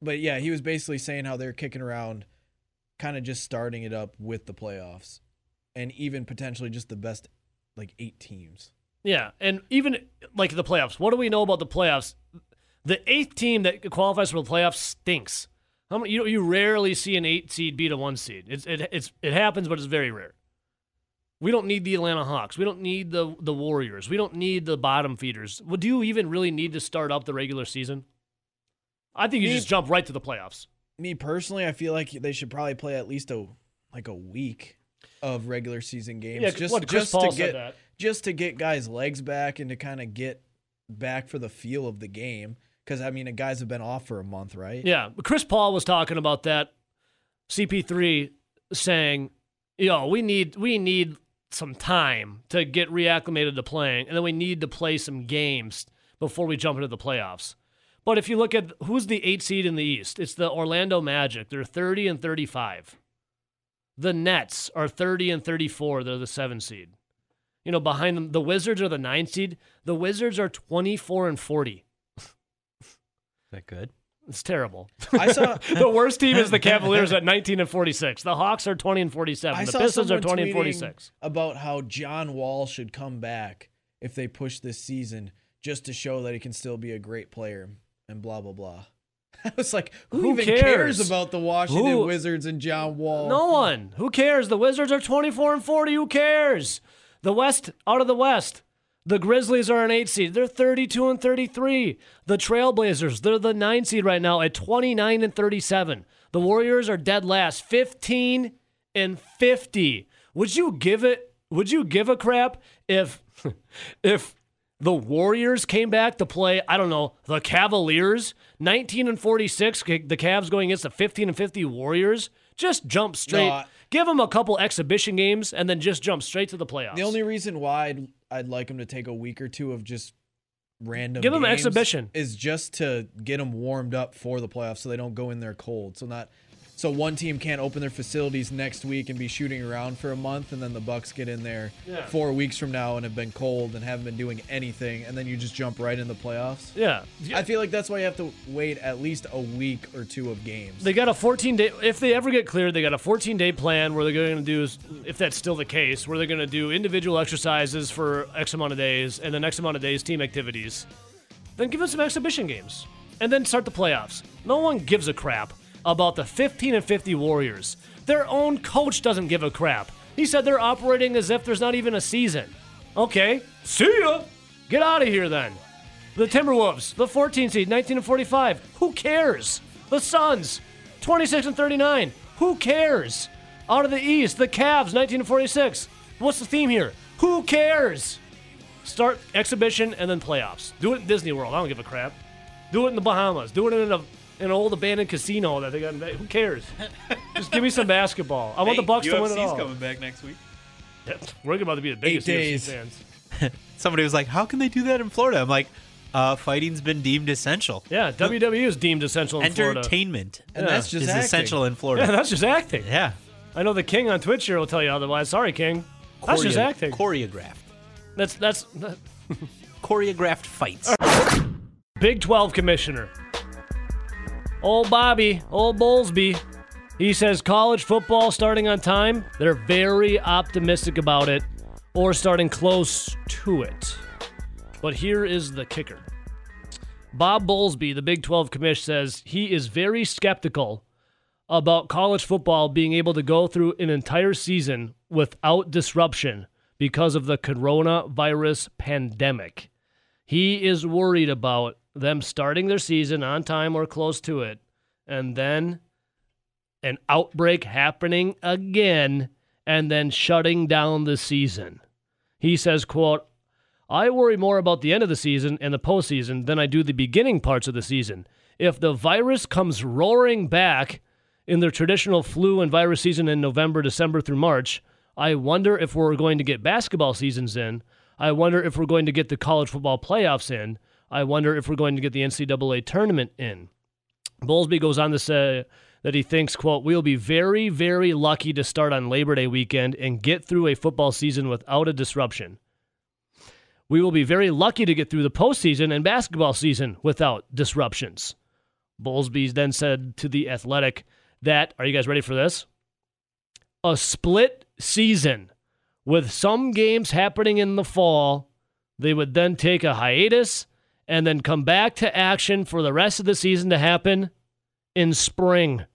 But yeah, he was basically saying how they're kicking around, kind of just starting it up with the playoffs, and even potentially just the best like eight teams. Yeah, and even like the playoffs. What do we know about the playoffs? The eighth team that qualifies for the playoffs stinks. How many, you you rarely see an eight seed beat a one seed. It's it it's it happens, but it's very rare. We don't need the Atlanta Hawks. We don't need the the Warriors. We don't need the bottom feeders. Well, do you even really need to start up the regular season? I think you Me- just jump right to the playoffs. Me personally, I feel like they should probably play at least a like a week of regular season games, Yeah, just what, just Paul to get just to get guys' legs back and to kind of get back for the feel of the game. Because I mean, the guys have been off for a month, right? Yeah, but Chris Paul was talking about that. CP3 saying, "Yo, we need we need some time to get reacclimated to playing, and then we need to play some games before we jump into the playoffs." But if you look at who's the eight seed in the East, it's the Orlando Magic. They're 30 and 35. The Nets are 30 and 34. They're the seven seed. You know, behind them, the Wizards are the nine seed. The Wizards are 24 and 40. Is that good? It's terrible. I saw [LAUGHS] the worst team is the Cavaliers at 19 and 46. The Hawks are 20 and 47. I the Pistons are 20 and 46. about how John Wall should come back if they push this season just to show that he can still be a great player and blah blah blah. [LAUGHS] I was like, who, Who even cares? cares? about the Washington Who- Wizards and John Wall? No one. Who cares? The Wizards are 24 and 40. Who cares? The West, out of the West. The Grizzlies are an eight seed. They're 32 and 33. The Trailblazers, they're the nine seed right now at 29 and 37. The Warriors are dead last, 15 and 50. Would you give it? Would you give a crap if, [LAUGHS] if the Warriors came back to play? I don't know the Cavaliers, 19 and 46. The Cavs going against the 15 and 50 Warriors. Just jump straight. I- Give them a couple exhibition games and then just jump straight to the playoffs. The only reason why I'd, I'd like them to take a week or two of just random. Give 'em games exhibition. Is just to get them warmed up for the playoffs, so they don't go in there cold. So not. So one team can't open their facilities next week and be shooting around for a month, and then the Bucks get in there Yeah. four weeks from now and have been cold and haven't been doing anything, and then you just jump right in the playoffs. Yeah. I feel like that's why you have to wait at least a week or two of games. They got a 14 day. If they ever get cleared, they got a 14 day plan where they're going to do, if that's still the case, where they're going to do individual exercises for X amount of days and then X amount of days team activities. Then give them some exhibition games and then start the playoffs. No one gives a crap about the 15 and 50 Warriors. Their own coach doesn't give a crap. He said they're operating as if there's not even a season. Okay, see ya. Get out of here then. The Timberwolves, the 14 seed, 19 and 45. Who cares? The Suns, 26 and 39. Who cares? Out of the East, the Cavs, 19 and 46. What's the theme here? Who cares? Start exhibition and then playoffs. Do it in Disney World. I don't give a crap. Do it in the Bahamas. Do it in a an old abandoned casino that they got. In Vegas. Who cares? [LAUGHS] Just give me some basketball. I want the Bucks to win it all. coming back next week. We're about to be the biggest UFC days. fans. [LAUGHS] Somebody was like, "How can they do that in Florida?" I'm like, uh, "Fighting's been deemed essential. Yeah, WWE is deemed essential in Florida. Entertainment and Yeah. that's just is acting. essential in Florida. Yeah, Florida." that's [LAUGHS] just acting. Yeah, I know the King on Twitch here will tell you otherwise. Sorry, King. That's just acting. Choreographed, That's that's choreographed fights. Big 12 commissioner. Old Bobby, old Bowlesby. He says college football starting on time. They're very optimistic about it or starting close to it. But here is the kicker. Bob Bowlesby, the Big 12 commish, says he is very skeptical about college football being able to go through an entire season without disruption because of the coronavirus pandemic. He is worried about them starting their season on time or close to it, and then an outbreak happening again, and then shutting down the season. He says, quote, I worry more about the end of the season and the postseason than I do the beginning parts of the season. If the virus comes roaring back in their traditional flu and virus season in November, December through March, I wonder if we're going to get basketball seasons in. I wonder if we're going to get the college football playoffs in. I wonder if we're going to get the NCAA tournament in. Bowlesby goes on to say that he thinks, quote, we'll be very, very lucky to start on Labor Day weekend and get through a football season without a disruption. We will be very lucky to get through the postseason and basketball season without disruptions. Bowlesby then said to The Athletic that, are you guys ready for this? A split season with some games happening in the fall. They would then take a hiatus and then come back to action for the rest of the season to happen in spring.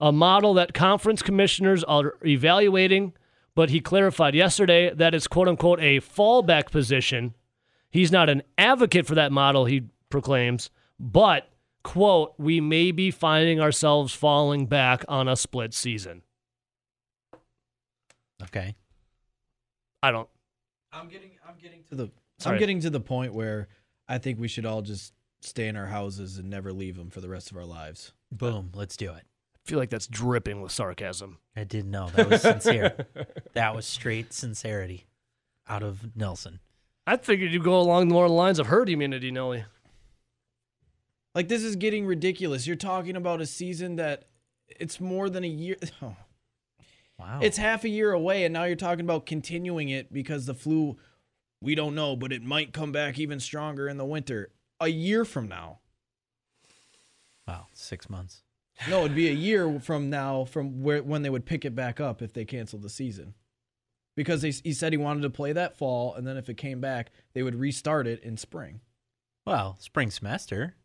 A model that conference commissioners are evaluating, but he clarified yesterday that it's quote unquote a fallback position. He's not an advocate for that model, he proclaims, but quote, we may be finding ourselves falling back on a split season. Okay. I don't I'm getting I'm getting to the Sorry. I'm getting to the point where I think we should all just stay in our houses and never leave them for the rest of our lives. Boom. Let's do it. I feel like that's dripping with sarcasm. I didn't know that was sincere. that was straight sincerity out of Nelson. I figured you'd go along more lines of herd immunity, Nelly. Like this is getting ridiculous. You're talking about a season that it's more than a year. [LAUGHS] Oh, Wow. It's half a year away, and now you're talking about continuing it because the flu. We don't know, but it might come back even stronger in the winter. A year from now. wow. Six months. No, it'd be a year from now from where when they would pick it back up if they canceled the season. Because they, he said he wanted to play that fall, and then if it came back, they would restart it in spring. Well, spring semester.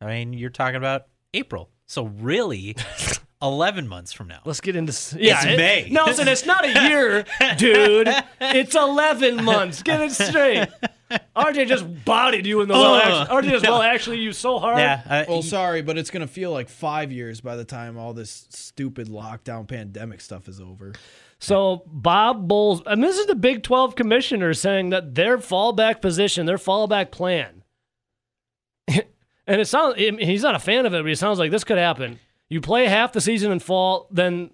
I mean, you're talking about April. So really, [LAUGHS] 11 months from now. Let's get into s- yeah. It's it- May. Nelson, it's not a year, [LAUGHS] dude. It's eleven months. Get it straight. [LAUGHS] RJ just bodied you in the well. Actually, RJ just No. well actually you so hard. Yeah. I, Well, sorry, but it's gonna feel like five years by the time all this stupid lockdown pandemic stuff is over. So Bob Bowles, and this is the Big Twelve commissioner saying that their fallback position, their fallback plan, [LAUGHS] and it sounds he's not a fan of it, but it sounds like this could happen. You play half the season in fall, then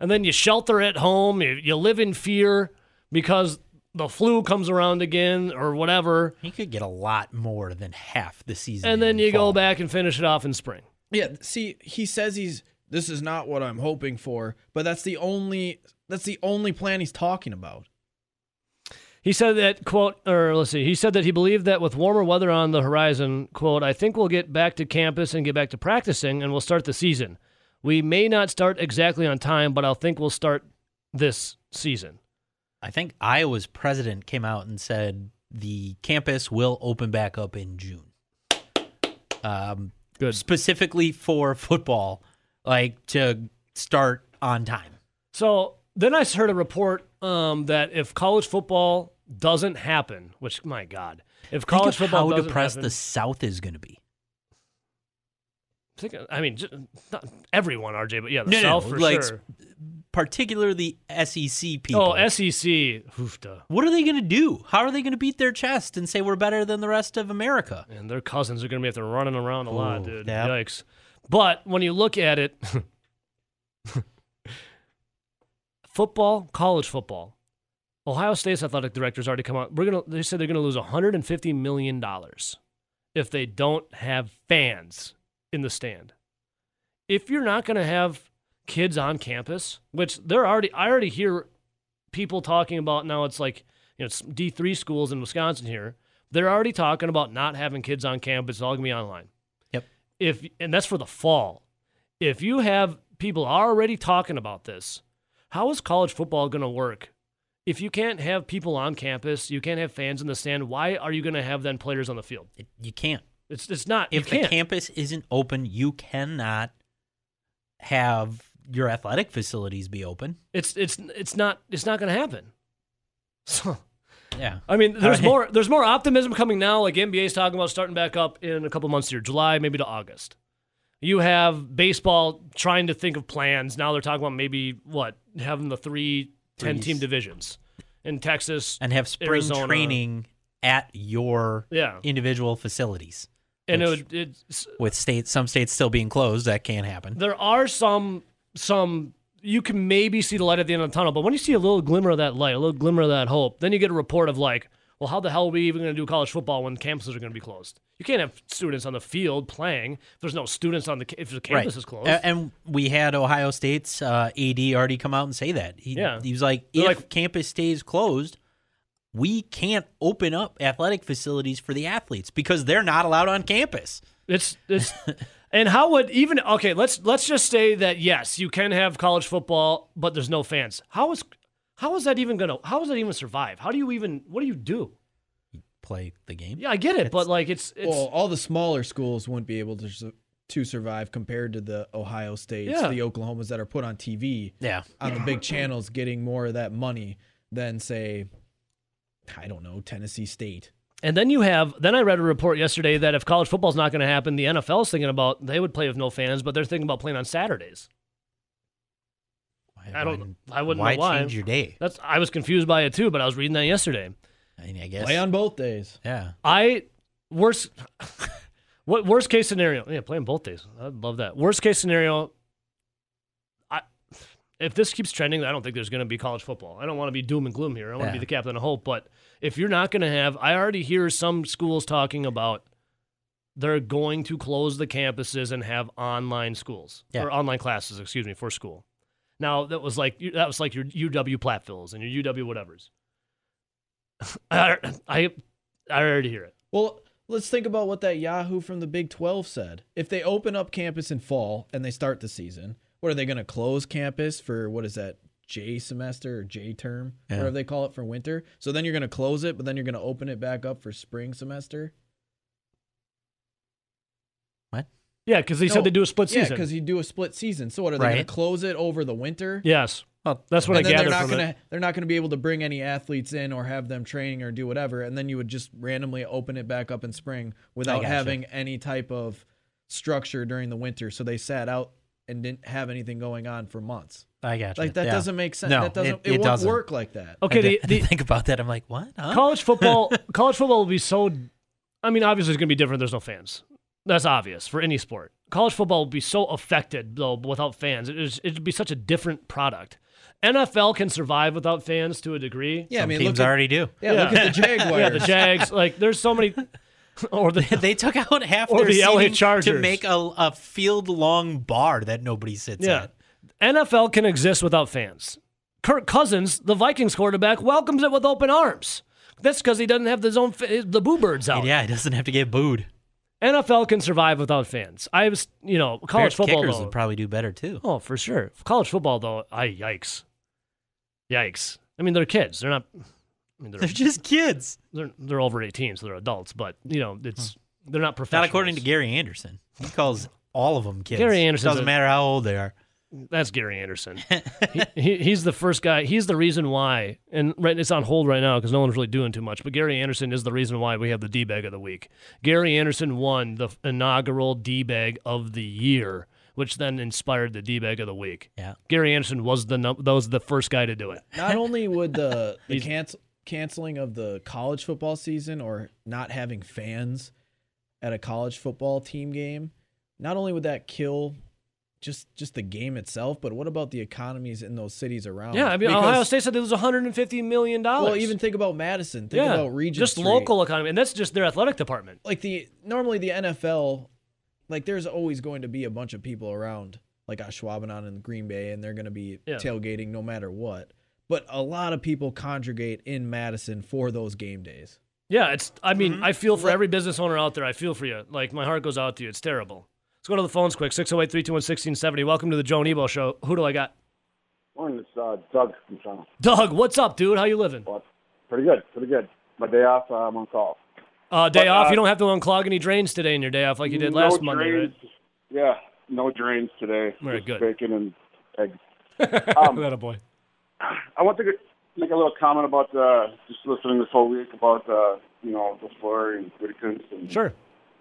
and then you shelter at home. You, you live in fear because the flu comes around again or whatever, He could get a lot more than half the season. and then in you go back and finish it off in spring. Yeah, see, he says he's this is not what I'm hoping for, but that's the only that's the only plan he's talking about. He said that quote, or let's see, he said that he believed that with warmer weather on the horizon, quote, I think we'll get back to campus and get back to practicing, and we'll start the season. We may not start exactly on time, but I think we'll start this season. I think Iowa's president came out and said the campus will open back up in June. Um, Good. specifically for football, like to start on time. So then I heard a report um, that if college football doesn't happen, which my God, if college Think of football how doesn't depressed happen, the South is going to be. think, I mean, just, not everyone, RJ, but yeah, the No, no, South for like, sure. Particularly SEC people. Oh, SEC, oof, duh. what are they going to do? How are they going to beat their chest and say we're better than the rest of America? and their cousins are going to be out there running around a lot, Ooh, dude. yep. Yikes! But when you look at it, [LAUGHS] football, college football, Ohio State's athletic director's already come out. We're gonna. They said they're going to lose 150 million dollars if they don't have fans in the stand. If you're not going to have kids on campus, which they're already, I already hear people talking about now. It's like you know, it's D three schools in Wisconsin here. They're already talking about not having kids on campus. It's all gonna be online. Yep. If and that's for the fall. If you have people already talking about this, how is college football gonna work? If you can't have people on campus, you can't have fans in the stand. Why are you gonna have then players on the field? It, you can't. It's it's not. If the campus isn't open, you cannot have your athletic facilities be open. It's it's it's not it's not gonna happen. [LAUGHS] So Yeah. I mean, there's right. more there's more optimism coming now. Like NBA's talking about starting back up in a couple months here, July maybe to August. You have baseball trying to think of plans. Now they're talking about maybe what having the three 10 team divisions in Texas. And have spring Arizona. training at your Yeah, individual facilities. and it would it's With states, some states still being closed, that can't happen. there are some some you can maybe see the light at the end of the tunnel, but when you see a little glimmer of that light, a little glimmer of that hope, then you get a report of like, well, how the hell are we even going to do college football when campuses are going to be closed? You can't have students on the field playing if there's no students on the if the campus is closed. And we had Ohio State's uh, AD already come out and say that. He, Yeah. he was like, They're if like- campus stays closed, we can't open up athletic facilities for the athletes because they're not allowed on campus. It's it's [LAUGHS] and how would even okay, let's let's just say that yes, you can have college football, but there's no fans. How is how is that even gonna how is that even survive? How do you even what do you do? Play the game. Yeah, I get it, but like it's it's well, all the smaller schools wouldn't be able to su- to survive compared to the Ohio States, Yeah. the Oklahomas that are put on TV Yeah. on the big channels, getting more of that money than say, I don't know, Tennessee State. And then you have then I read a report yesterday that if college football's not going to happen, the NFL's thinking about they would play with no fans, but they're thinking about playing on Saturdays. Why- I don't- why- I wouldn't Why know why. change your day? That's I was confused by it too, but I was reading that yesterday. I mean, I guess. Play on both days. yeah. I worst [LAUGHS] what worst case scenario? Yeah, playing both days. I'd love that. Worst case scenario. I if this keeps trending, I don't think there's going to be college football. I don't want to be doom and gloom here. I want to be the captain of hope. But if you're not going to have, I already hear some schools talking about they're going to close the campuses and have online schools Yeah. or online classes. Excuse me for school. Now that was like that was like your UW Platteville's and your UW whatever's. [LAUGHS] I, I I already hear it. Well, let's think about what that Yahoo from the Big 12 said. If they open up campus in fall and they start the season, what are they going to close campus for? What is that? J semester or J term, Yeah. whatever they call it for winter. So then you're going to close it, but then you're going to open it back up for spring semester. Yeah, because he No, said they do a split season. Yeah, season. because you do a split season. So what are they going to close it over the winter? yes, Well, that's what and I then they're not from gonna it. they're not gonna be able to bring any athletes in or have them training or do whatever, and then you would just randomly open it back up in spring without gotcha. having any type of structure during the winter. So they sat out and didn't have anything going on for months. I got you. Like that Yeah. doesn't make sense. No, that doesn't. it- It, it won't doesn't. work like that. Okay, I the, did- the think about that. I'm like, what? Huh? college football, [LAUGHS] college football will be so. I mean, obviously, it's going to be different. There's no fans. That's obvious for any sport. college football would be so affected though without fans. It is, it'd be such a different product. NFL can survive without fans to a degree. Yeah, I mean, teams at, already do. yeah, look at the Jaguars. [LAUGHS] Yeah, the Jags. Like, there's so many. [LAUGHS] Or the [LAUGHS] They took out half Or their the LA Chargers to make a, a field long bar that nobody sits yeah, at. NFL can exist without fans. Kirk Cousins, the Vikings quarterback, welcomes it with open arms. That's because he doesn't have his own the boo birds out. Yeah, he doesn't have to get booed. NFL can survive without fans. I was, you know, college Bears football kickers though. would probably do better too. Oh, for sure. College football, though, I yikes, yikes. I mean, they're kids. They're not. I mean, they're They're just kids. they're, they're over eighteen, so they're adults. But you know, it's they're not professionals. Not according to Gary Anderson. He calls all of them kids. Gary Anderson doesn't matter how old they are. That's Gary Anderson. [LAUGHS] he, he, he's the first guy. He's the reason why, and right, it's on hold right now because no one's really doing too much. But Gary Anderson is the reason why we have the D bag of the week. Gary Anderson won the inaugural D bag of the year, which then inspired the D bag of the week. Yeah. Gary Anderson was the num- that was the first guy to do it. Not [LAUGHS] only would the, [LAUGHS] the He's- cancel, canceling of the college football season or not having fans at a college football team game, not only would that kill just just the game itself, but what about the economies in those cities around? Yeah, I mean, Because- Ohio State said there was 150 million dollars. Well, even think about Madison. Think yeah, about Regent just Street. local economy, and that's just their athletic department. Like the normally the NFL, like there's always going to be a bunch of people around, like Ashwaubenon and Green Bay, and they're going to be Yeah. tailgating no matter what. But a lot of people congregate in Madison for those game days. Yeah, it's. I mean, Mm-hmm. I feel for every business owner out there. I feel for you. Like my heart goes out to you. It's terrible. Let's go to the phones quick. 608-321-1670. Welcome to the Joe and Ebo Show. Who do I got? Morning, it's uh, Doug from Toronto. Doug, what's up, dude? How you living? Well, pretty good, pretty good. My day off, uh, I'm on call. Uh, day But, off. uh, You don't have to unclog any drains today in your day off like you did no last Monday, right? Yeah, no drains today. Very Just good. Bacon and eggs. [LAUGHS] Um, that a boy. I want to make a little comment about uh, just listening this whole week about uh, you know the Flurry and Whittikins. And Sure.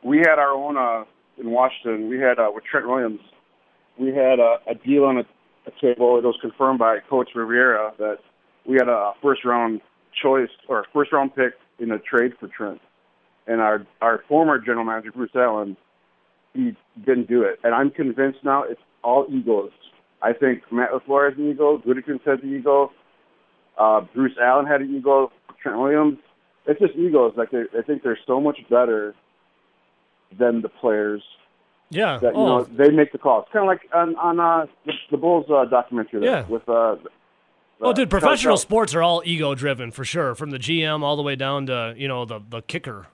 we had our own uh, in Washington. We had uh, with Trent Williams. We had a, a deal on a, a table. It was confirmed by Coach Rivera that we had a first round choice or first round pick in a trade for Trent. And our our former general manager Bruce Allen, he didn't do it. And I'm convinced now it's all egos. I think Matt LaFleur has an ego. Gutekunst has an ego. Uh, Bruce Allen had an ego. Trent Williams. It's just egos. Like they, I think they're so much better than the players Yeah. that you oh, know they make the calls. Kind of like on on uh, the, the Bulls uh, documentary. There, Yeah. With uh, oh, dude, professional sports are all ego driven for sure. From the GM all the way down to you know the the kicker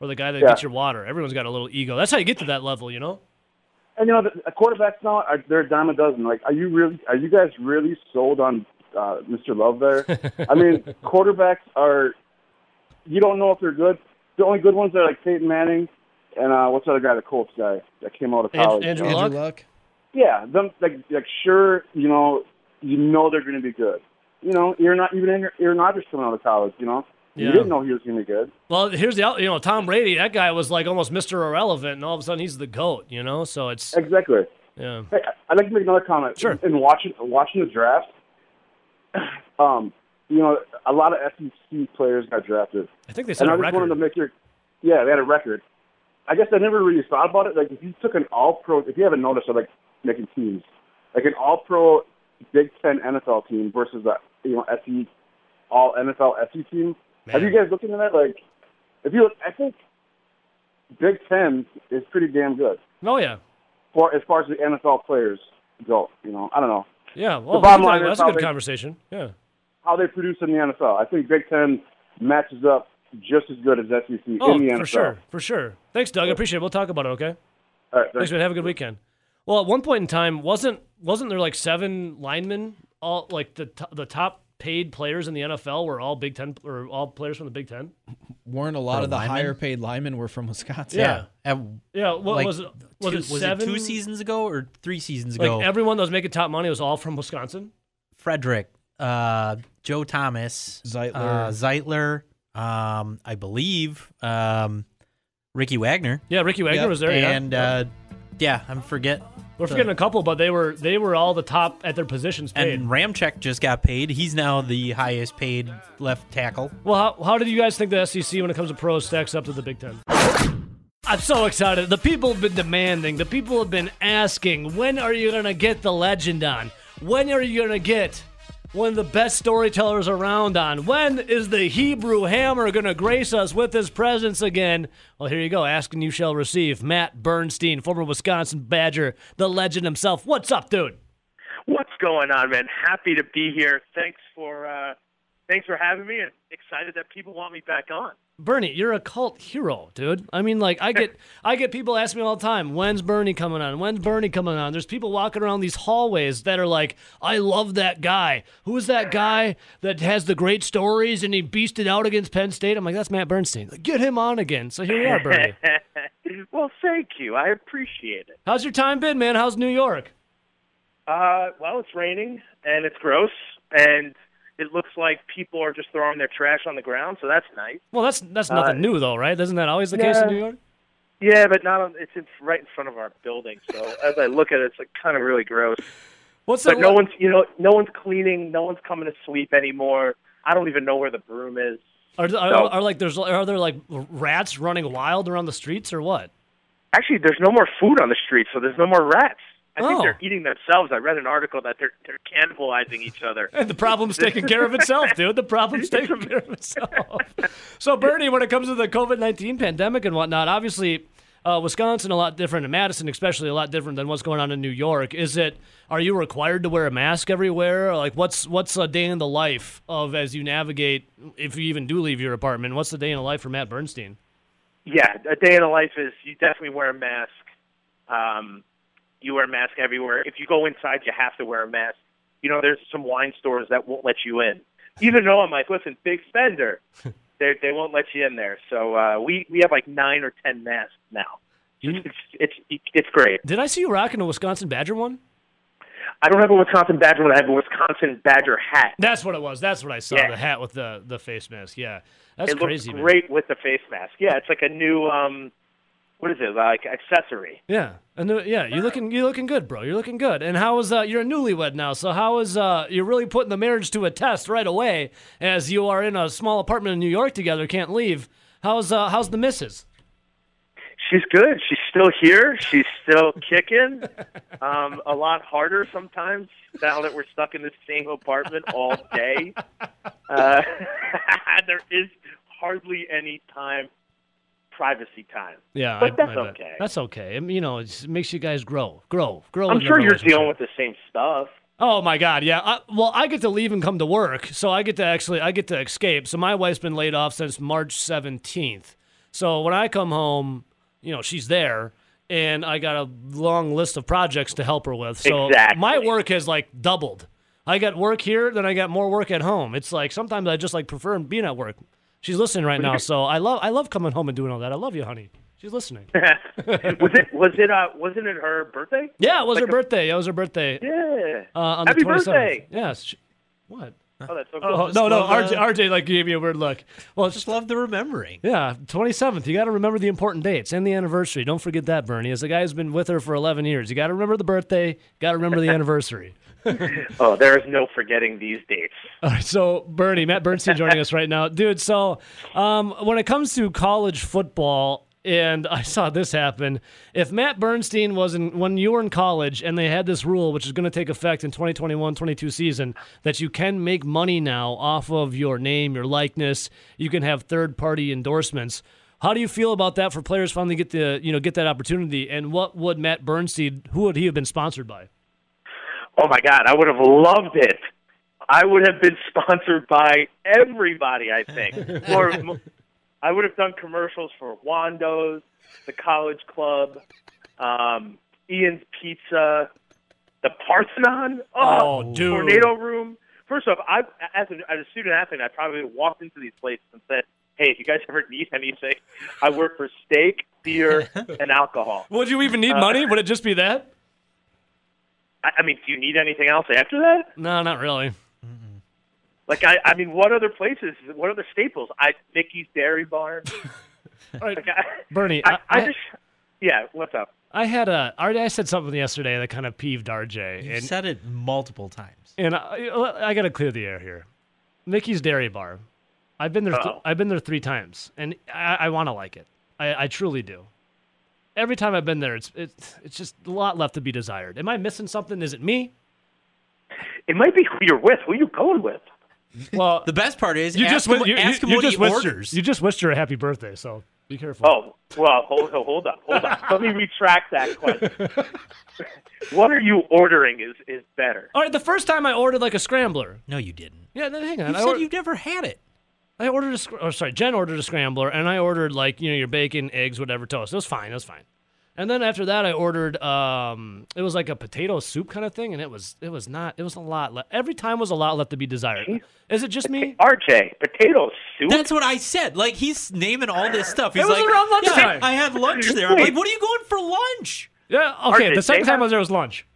or the guy that Yeah. gets your water. Everyone's got a little ego. That's how you get to that level, you know. And you know, the, the quarterbacks now are they're a dime a dozen. Like, are you really? Are you guys really sold on uh, Mr. Love there? [LAUGHS] I mean, quarterbacks are. You don't know if they're good. The only good ones are like Peyton Manning and uh, what's the other guy, the Colts guy that came out of college. Andrew you know? Luck? Andrew Luck. Yeah, them like like sure, you know, you know they're going to be good. You know, you're not even Aaron Aaron Rodgers coming out of college. You know, Yeah. you didn't know he was going to be good. Well, here's the you know Tom Brady. That guy was like almost Mr. Irrelevant, and all of a sudden he's the goat. You know, so it's Exactly. yeah. Hey, I'd like to make another comment. Sure. In watching watching the draft, [CLEARS THROAT] um, you know, a lot of SEC players got drafted, I think they set and I a just record. wanted to make your, yeah, they had a record. I guess I never really thought about it. Like, if you took an All-Pro, if you haven't noticed, I like making teams, like an All-Pro Big Ten NFL team versus a you know SE All NFL SE team. Have you guys looked into that? Like, if you, look, I think Big Ten is pretty damn good Oh yeah, for as far as the NFL players go. You know, I don't know yeah. Well, we bottom line is that's a good probably- conversation. Yeah. how they produce in the NFL. I think Big Ten matches up just as good as SEC Oh, in the NFL. for sure, for sure. Thanks, Doug. I appreciate it. We'll talk about it. Okay. All right, Thanks, thanks. man. Have a good weekend. Well, at one point in time, wasn't wasn't there like seven linemen? All like the t- the top paid players in the NFL were all Big Ten or all players from the Big Ten. Weren't a lot For of the linemen? higher paid linemen were from Wisconsin? Yeah. At, Yeah. What like, was it? Was two, it was it two seasons ago or three seasons ago? Like ago? everyone that was making top money was all from Wisconsin. Frederick, uh, Joe Thomas, Zeitler. uh, Zeitler, um, I believe, um, Ricky Wagner, Yeah, Ricky Wagner Yep. was there. and yeah. uh, yeah, I'm forget. we're forgetting a couple, but they were they were all the top at their positions paid. And Ramczyk just got paid. He's now the highest paid left tackle. well, how, how did you guys think the SEC when it comes to pros stacks up to the Big Ten? I'm so excited. The people have been demanding, the people have been asking, when are you going to get the legend on? When are you going to get one of the best storytellers around on? When is the Hebrew Hammer going to grace us with his presence again? Well, here you go. Ask and you shall receive. Matt Bernstein, former Wisconsin Badger, the legend himself. What's up, dude? What's going on, man? Happy to be here. Thanks for uh, thanks for having me, and excited that people want me back on. Bernie, you're a cult hero, dude. I mean, like I get [LAUGHS] I get people asking me all the time, when's Bernie coming on? When's Bernie coming on? There's people walking around these hallways that are like, I love that guy. Who is that guy that has the great stories and he beasted out against Penn State? I'm like, that's Matt Bernstein. Like, get him on again. So here we are, Bernie. [LAUGHS] well, thank you. I appreciate it. How's your time been, man? How's New York? Uh, well, it's raining and it's gross, and it looks like people are just throwing their trash on the ground, so that's nice. Well, that's that's nothing Uh, new though, right? Isn't that always the case in. New York? Yeah, but not on. It's in, right in front of our building, so [LAUGHS] as I look at it, it's like kind of really gross. What's But it no one's, you know, no one's cleaning, no one's coming to sweep anymore. I don't even know where the broom is. Are, are, No. are like there's are there like rats running wild around the streets or what? Actually, there's no more food on the streets, so there's no more rats. I think Oh. they're eating themselves. I read an article that they're they're cannibalizing each other. And [LAUGHS] the problem's taking care of itself, dude. The problem's [LAUGHS] taking care of itself. So, Bernie, when it comes to the COVID 19 pandemic and whatnot, obviously, uh, Wisconsin a lot different, and Madison especially a lot different than what's going on in New York. Is it? Are you required to wear a mask everywhere? Like, what's what's a day in the life of as you navigate, if you even do leave your apartment? What's the day in the life for Matt Bernstein? Yeah, a day in the life is you definitely wear a mask. Um, you wear a mask everywhere. If you go inside, you have to wear a mask. You know, there's some wine stores that won't let you in, even though I'm like, listen, big spender. [LAUGHS] they they won't let you in there. So uh, we we have like nine or ten masks now. You- It's it's it's great. Did I see you rocking a Wisconsin Badger one? I don't have a Wisconsin Badger, but I have a Wisconsin Badger hat. That's what it was. That's what I saw. Yeah. The hat with the the face mask. Yeah, that's it crazy. great with the face mask. Yeah, it's like a new um, what is it like accessory? Yeah, and yeah, you're looking you're looking good, bro. You're looking good. And how is uh, you're a newlywed now? So how is uh, you're really putting the marriage to a test right away as you are in a small apartment in New York together, can't leave. How's uh, how's the missus? She's good. She's still here. [LAUGHS] She's still kicking. Um, a lot harder sometimes now that we're stuck in the same apartment all day. [LAUGHS] Uh, [LAUGHS] there is hardly any time, privacy time. Yeah, But I- that's I okay. That's okay. I mean, you know, it makes you guys grow, grow, grow. I'm sure you're dealing with the same stuff. Oh my God, yeah. I, well, I get to leave and come to work, so I get to actually I get to escape. So my wife's been laid off since March seventeenth. So when I come home, you know she's there, and I got a long list of projects to help her with. So Exactly. my work has like doubled. I got work here, then I got more work at home. It's like sometimes I just like prefer being at work. She's listening right now, so I love I love coming home and doing all that. I love you, honey. She's listening. [LAUGHS] [LAUGHS] was it? Was it? Uh, wasn't it her birthday? Yeah, it was Like her a- birthday. It was her birthday. Yeah. Uh, on Happy the 27th. birthday. Yes. She- what? Oh, that's so Oh, cool. no, no. love RJ, the- RJ like gave me a weird look. Well, Just just love the remembering. yeah, 27th. You got to remember the important dates and the anniversary. Don't forget that, Bernie. As the guy who's been with her for 11 years, you got to remember the birthday. Got to remember the [LAUGHS] anniversary. [LAUGHS] Oh, there is no forgetting these dates. All right, so Bernie, Matt Bernstein joining us right now, dude. So, um, when it comes to college football, and I saw this happen. If Matt Bernstein was in when you were in college, and they had this rule, which is going to take effect in 2021-22 season, that you can make money now off of your name, your likeness. You can have third-party endorsements. How do you feel about that for players finally get the you know get that opportunity? And what would Matt Bernstein, who would he have been sponsored by? Oh my God, I would have loved it. I would have been [LAUGHS] sponsored by everybody. I think, or [LAUGHS] I would have done commercials for Wando's, the College Club, um, Ian's Pizza, the Parthenon. Oh, Oh, dude. Tornado Room. First off, I as a, as a student athlete, I probably walked into these places and said, "Hey, if you guys ever need anything, I work for steak, beer, [LAUGHS] and alcohol." Would you even need money? Would it just be that? I, I mean, do you need anything else after that? No, not really. Like, I, I mean, what other places? What other staples? I Mickey's Dairy Bar. All right, [LAUGHS] Like, I, Bernie, I, I, I I, just, yeah. What's up? I had a RJ. I said something yesterday that kind of peeved RJ, You've and said it multiple times. and I, I got to clear the air here. Mickey's Dairy Bar. I've been there. Th- I've been there three times, and I, I want to like it. I, I truly do. Every time I've been there, it's it's it's just a lot left to be desired. Am I missing something? Is it me? It might be who you're with. Who are you going with? Well, [LAUGHS] The best part is you just him, you, ask you, him you what just he wished orders. Her, you just wished her a happy birthday, so be careful. Oh, well, hold, hold up, hold up. Let me retract that question. [LAUGHS] what are you ordering is is better. All right, the first time I ordered like a scrambler. no, you didn't. Yeah, then hang on. You I, said or- you've never had it. I ordered a scr- oh sorry, Jen ordered a scrambler and I ordered like, you know, your bacon, eggs, whatever, toast. It was fine, it was fine. And then after that I ordered um it was like a potato soup kind of thing and it was it was not it was a lot le- every time was a lot left to be desired. Is it just me? RJ, potato soup. That's what I said. Like he's naming all this stuff. He's It was like, around "Yeah, lunchtime." I had lunch there. I'm like, what are you going for lunch? Yeah, okay. RJ, the second time have- I was there was lunch.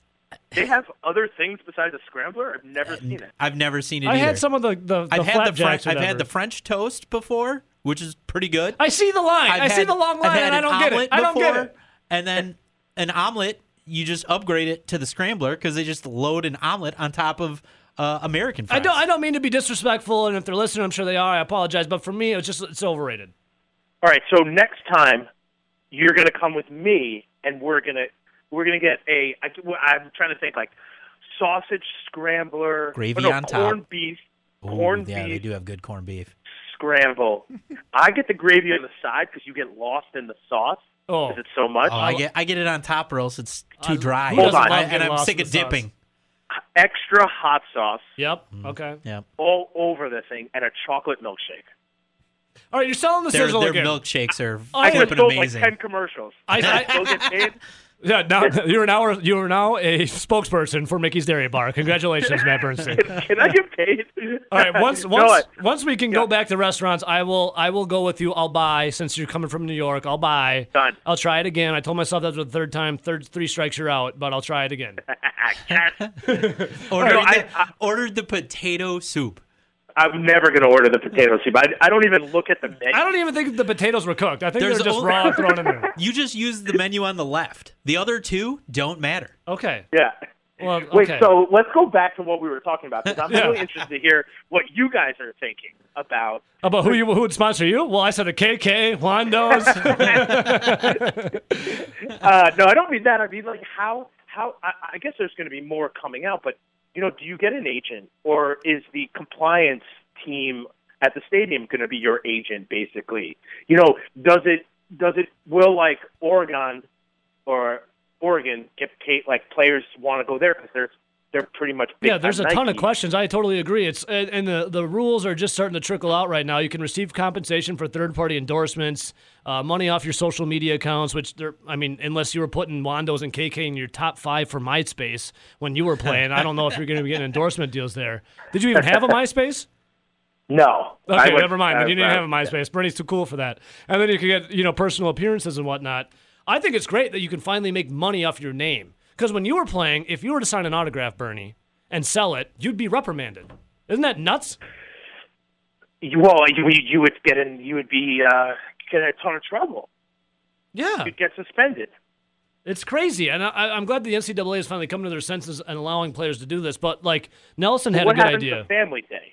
They have other things besides a scrambler. I've never seen it. I've never seen it either. I either. had some of the the, the I've had the French. I've had the French toast before, which is pretty good. I see the line. I've I see the long line and I don't get it. omelet I don't get it. And then an omelet, you just upgrade it to the scrambler because they just load an omelet on top of uh, American fries. I don't I don't mean to be disrespectful and if they're listening I'm sure they are. I apologize, but for me it's just it's overrated. All right, so next time you're going to come with me, and we're going to we're going to get a. I, I'm trying to think like sausage scrambler, Gravy oh, no, on top. corned beef, Ooh, corned yeah, they do have good corned beef. scramble. [LAUGHS] I get the gravy on the side because you get lost in the sauce Oh. because it's so much. Oh, I get I get it on top, or else it's too Uh, dry. Hold doesn't I- and I'm sick of the sauce? dipping. Extra hot sauce Yep. Mm. Okay. Yeah, all over the thing and a chocolate milkshake. All right, you're selling the their sizzle their again. milkshakes are I I could have flipping sold like amazing. ten commercials. I- I- [LAUGHS] still get paid. Yeah, now [LAUGHS] you're now you're now a spokesperson for Mickey's Dairy Bar. Congratulations, Matt Bernstein. [LAUGHS] Can I get paid? All right, once [LAUGHS] No, once I- once we can go back to restaurants, I will I will go with you. I'll buy since you're coming from New York. I'll buy. Done. I'll try it again. I told myself that's the third time, third three strikes you're out, but I'll try it again. Ordered, No, I- the, I- ordered the potato soup. I'm never going to order the potato soup. I, I don't even look at the menu. I don't even think the potatoes were cooked. I think There's they're just only- raw thrown in there. [LAUGHS] You just use the menu on the left. The other two don't matter. Okay. Yeah. Well, Wait, so let's go back to what we were talking about because I'm Yeah. really interested to hear what you guys are thinking about. about who you who would sponsor you? Well, I said a KK, Wando's. [LAUGHS] [LAUGHS] Uh, no, I don't mean that. I mean like how how I, I guess there's going to be more coming out, but you know, do you get an agent or is the compliance team at the stadium going to be your agent basically? You know, does it does it will like Oregon or Oregon get paid like players want to go there because they're they're pretty much big Yeah, there's a time ton of questions. I totally agree. It's and, and the the rules are just starting to trickle out right now. You can receive compensation for third party endorsements, uh, money off your social media accounts. Which they're, I mean, unless you were putting Wandos and KK in your top five for MySpace when you were playing, I don't know if you're going to be getting endorsement deals there. Did you even have a MySpace? [LAUGHS] No. Okay, would- never mind. Then uh, you didn't uh, have a MySpace. Bernie's too cool for that. And then you can get you know personal appearances and whatnot. I think it's great that you can finally make money off your name. Because when you were playing, if you were to sign an autograph, Bernie, and sell it, you'd be reprimanded. Isn't that nuts? Well, you you would get in. You would be uh, get in a ton of trouble. Yeah, You'd get suspended. it's crazy, and I, I'm glad the NCAA is finally coming to their senses and allowing players to do this. But like Nelson had a good idea. to Family Day?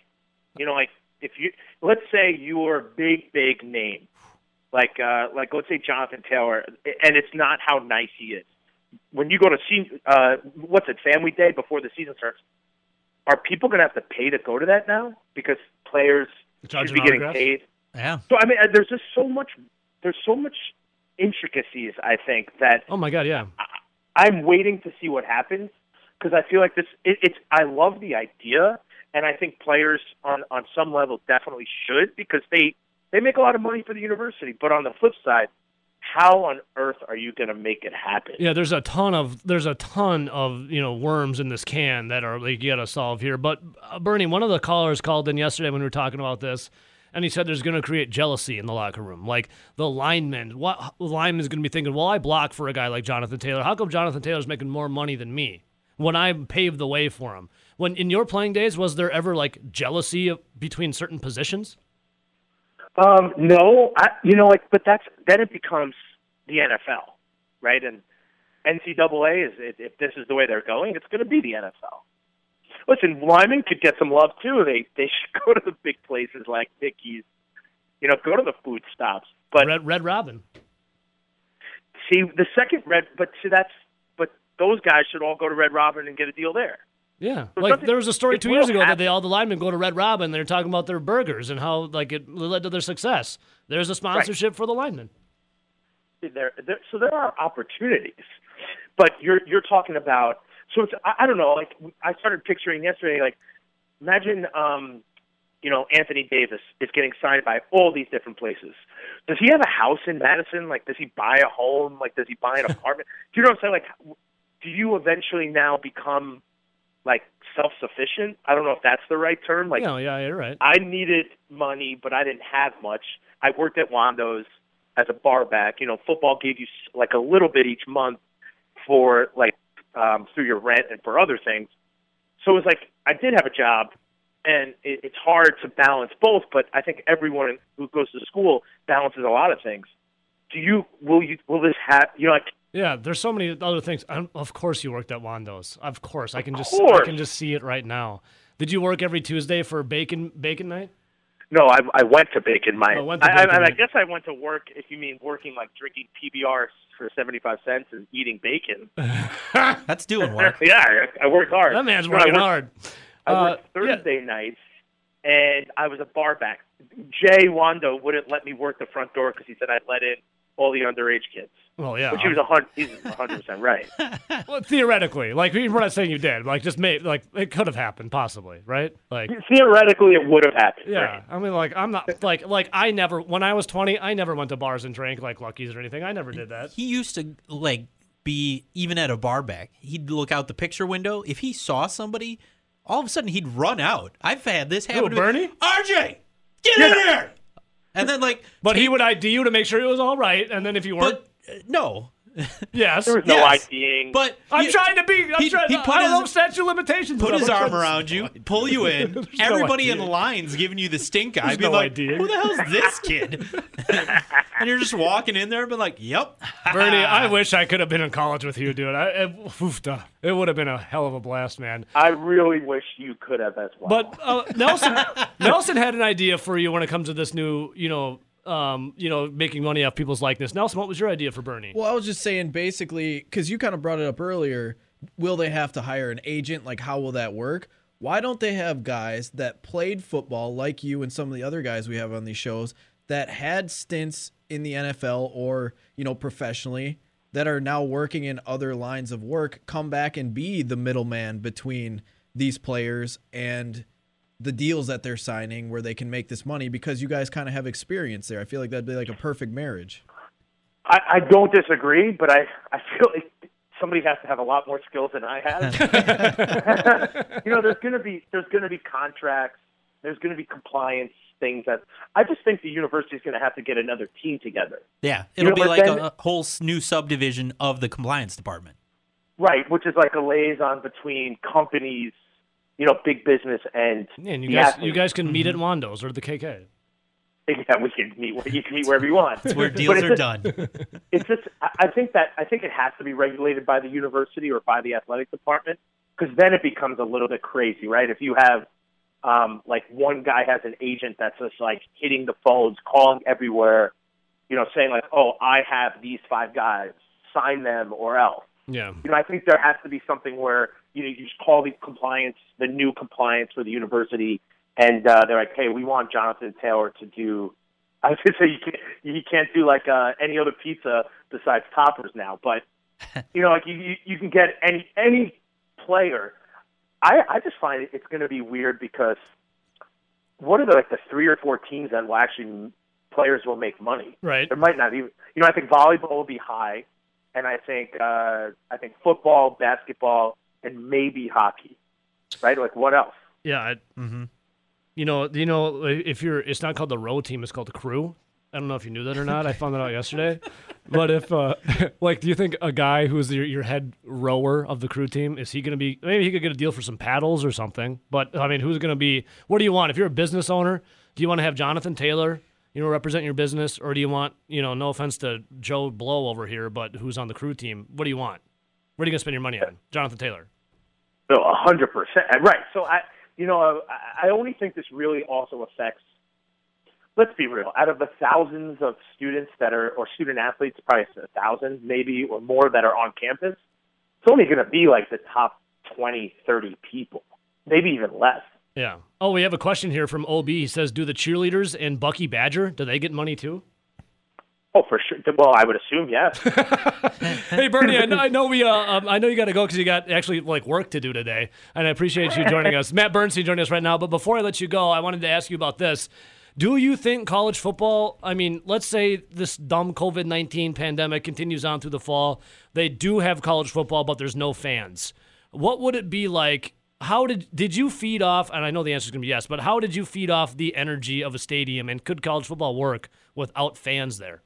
You know, like if you let's say you were a big, big name, like uh, like let's say Jonathan Taylor, and it's not how nice he is. When you go to see, uh, what's it, Family Day before the season starts? Are people going to have to pay to go to that now because players Charging should be getting autographs? paid? Yeah. So I mean, uh, there's just so much. There's so much intricacies. I think that Oh my God, yeah. I'm waiting to see what happens because I feel like this. It, it's. I love the idea, and I think players on on some level definitely should because they they make a lot of money for the university. But on the flip side, how on earth are you going to make it happen? Yeah, there's a ton of there's a ton of you know worms in this can that are like you got to solve here. But uh, Bernie, one of the callers called in yesterday when we were talking about this, and he said there's going to create jealousy in the locker room. Like the linemen, what lineman's going to be thinking? Well, I block for a guy like Jonathan Taylor. How come Jonathan Taylor's making more money than me when I paved the way for him? When in your playing days, was there ever like jealousy between certain positions? Um, no, I, you know, like, but that's then it becomes the NFL, right? And NCAA is if if this is the way they're going, it's going to be the NFL. Listen, Lyman could get some love too. They they should [LAUGHS] go to the big places like Mickey's, you know, go to the food stops. But Red Red Robin. See, the second red, but see, that's but those guys should all go to Red Robin and get a deal there. Yeah, So like there was a story two years ago that they all the linemen go to Red Robin. They're talking about their burgers and how like it led to their success. There's a sponsorship for the linemen. there, there so there are opportunities but you're you're talking about so it's I, I don't know like I started picturing yesterday like imagine um you know Anthony Davis is getting signed by all these different places. Does he have a house in Madison? Like does he buy a home? Like does he buy an [LAUGHS] apartment? Do you know what I'm saying? Like do you eventually now become like self-sufficient I don't know if that's the right term like yeah, yeah, you're right. I needed money, but I didn't have much. I worked at Wando's as a bar back. You know, football gave you like a little bit each month for like um, through your rent and for other things. So it was like I did have a job, and it, it's hard to balance both. But I think everyone who goes to school balances a lot of things. Do you? Will you? Will this have? You know, like Yeah, there's so many other things. Um of course, you worked at Wando's. Of course, I can just I can just see it right now. Did you work every Tuesday for bacon bacon night? No, I, I went to Bacon Night. Oh, went to I, Bacon I, I Night. guess I went to work. If you mean working, like drinking PBR for seventy five cents and eating bacon. [LAUGHS] That's doing work. [LAUGHS] yeah, I, I worked hard. That man's No, I working worked- hard. I Uh, worked Thursday nights, and I was a bar back. Jay Wando wouldn't let me work the front door because he said I'd let in all the underage kids. Well, yeah. Which he was a hundred. He's hundred percent right. [LAUGHS] Well, theoretically, like we're not saying you did, like just made, like it could have happened, possibly, right? Like, Theoretically, it would have happened. yeah. right? I mean, like I'm not like like I never when I was 20, I never went to bars and drank like Lucky's or anything. I never did that. He used to like be even at a bar back. He'd look out the picture window. If he saw somebody, all of a sudden he'd run out. I've had this happen. to me. Bernie? RJ, get in here! And then like, But he would ID you to make sure it was all right, and then if you weren't, but no, yes. There was no Yes. IDing. but I'm you- trying to be. I'm He'd- trying. he'd put I don't his- know statute of limitations. put his arm around you, pull you in. [LAUGHS] no Everybody in the lines giving you the stink eye. There's Be no like, idea. who the hell's this kid? [LAUGHS] and you're just walking in there and be like, yep. Bernie, I [LAUGHS] wish I could have been in college with you, dude. I, it, oofta. it would have been a hell of a blast, man. I really wish you could have as well. But uh, Nelson, Nelson had an idea for you when it comes to this new, you know, um, you know, making money off people's likeness. Nelson, what was your idea for Bernie? Well, I was just saying basically because you kind of brought it up earlier. Will they have to hire an agent? Like, how will that work? Why don't they have guys that played football like you and some of the other guys we have on these shows that had stints in the NFL or you know professionally that are now working in other lines of work come back and be the middleman between these players and the deals that they're signing where they can make this money because you guys kind of have experience there. I feel like that'd be like a perfect marriage. I, I don't disagree, but I, I feel like somebody has to have a lot more skills than I have. [LAUGHS] you know, there's gonna be there's gonna be contracts, there's gonna be compliance things that I just think the university is gonna have to get another team together. Yeah, it'll know, be like then- a, a whole new subdivision of the compliance department. Right, which is like a liaison between companies, you know, big business and Yeah, and you guys, athletes. you guys can Mm-hmm. meet at Wando's or the KK. [LAUGHS] Yeah, we can meet. You can meet wherever you want. It's where deals it's are just- done. [LAUGHS] It's just. I I think that I think it has to be regulated by the university or by the athletic department because then it becomes a little bit crazy, right? If you have um, like one guy has an agent that's just like hitting the phones, calling everywhere, you know, saying like, "Oh, I have these five guys, sign them or else." Yeah. you know, I think there has to be something where you know you just call the compliance, the new compliance for the university, and uh, they're like, hey, we want Jonathan Taylor to do. [LAUGHS] I was gonna say you can't you can't do like uh, any other pizza besides toppers now, but [LAUGHS] you know, like you you, can get any any player. I I just find it's going to be weird because what are the like the three or four teams that will actually players will make money? Right. There might not even. You know, I think volleyball will be high, and I think uh, I think football, basketball, and maybe hockey. Right? Like what else? Yeah. I, hmm You know, you know, if you're, it's not called the row team; it's called the crew. I don't know if you knew that or not. I found that out yesterday. [LAUGHS] But if, uh, [LAUGHS] like, do you think a guy who's your, your head rower of the crew team is he going to be? Maybe he could get a deal for some paddles or something. But I mean, who's going to be? What do you want? If you're a business owner, do you want to have Jonathan Taylor, you know, represent your business, or do you want, you know, no offense to Joe Blow over here, but who's on the crew team? What do you want? What are you going to spend your money on? Jonathan Taylor. No, a hundred percent. Right. So I, you know, I, I only think this really also affects let's be real. Out of the thousands of students that are, or student athletes, probably a thousand maybe or more that are on campus, it's only going to be like the top 20, 30 people, maybe even less. Yeah. Oh, we have a question here from OB. He says, "Do the cheerleaders and Bucky Badger do they get money too?" Oh, for sure. Well, I would assume yes. [LAUGHS] [LAUGHS] hey, Bernie, I know, I know we, uh, um, I know you got to go because you got actually like work to do today, and I appreciate you joining us. Matt Bernstein joining us right now. But before I let you go, I wanted to ask you about this. Do you think college football? I mean, let's say this dumb COVID nineteen pandemic continues on through the fall. They do have college football, but there's no fans. What would it be like? How did did you feed off? And I know the answer is going to be yes, but how did you feed off the energy of a stadium? And could college football work without fans there?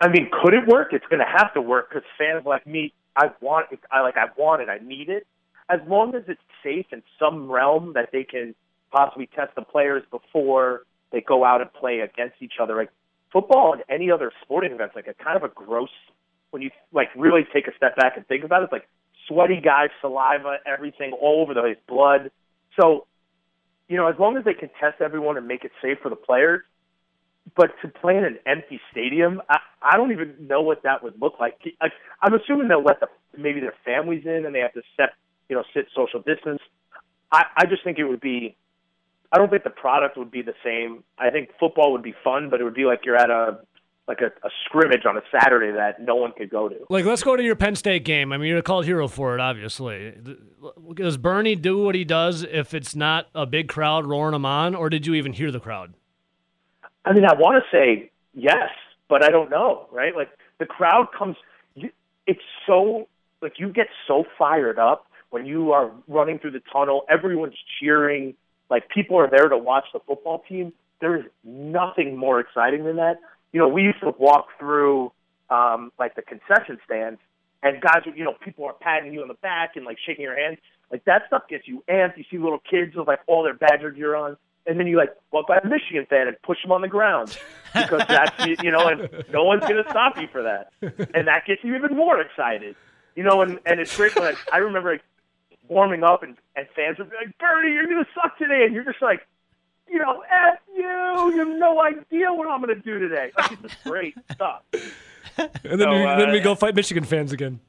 I mean, could it work? It's going to have to work because fans like me, I want it. I like. I want it. I need it. As long as it's safe in some realm that they can possibly test the players before they go out and play against each other. Like football and any other sporting events, like a kind of a gross. When you like really take a step back and think about it, it's like sweaty guys, saliva, everything all over the place, blood. So, you know, as long as they can test everyone and make it safe for the players, but to play in an empty stadium, I, I don't even know what that would look like. I, I'm assuming they'll let the maybe their families in and they have to set, you know, sit social distance. I, I just think it would be. I don't think the product would be the same. I think football would be fun, but it would be like you're at a like a, a scrimmage on a Saturday that no one could go to. Like, let's go to your Penn State game. I mean, you're a called hero for it, obviously. Does Bernie do what he does if it's not a big crowd roaring him on, or did you even hear the crowd? I mean, I want to say yes, but I don't know, right? Like the crowd comes, you, it's so like you get so fired up when you are running through the tunnel. Everyone's cheering. Like people are there to watch the football team. There is nothing more exciting than that. You know, we used to walk through um, like the concession stands, and guys, you know, people are patting you on the back and like shaking your hand. Like that stuff gets you amped. You see little kids with like all their Badger gear on and then you like walk by a Michigan fan and push them on the ground because that's you know, and no one's gonna stop you for that, and that gets you even more excited, you know. And and it's great like, I remember like, warming up and and fans would be like, Bernie, you're gonna suck today, and you're just like, you know, F you, you have no idea what I'm gonna do today. Like, it's just great stuff. And then, So, we, then uh, we go fight Michigan fans again,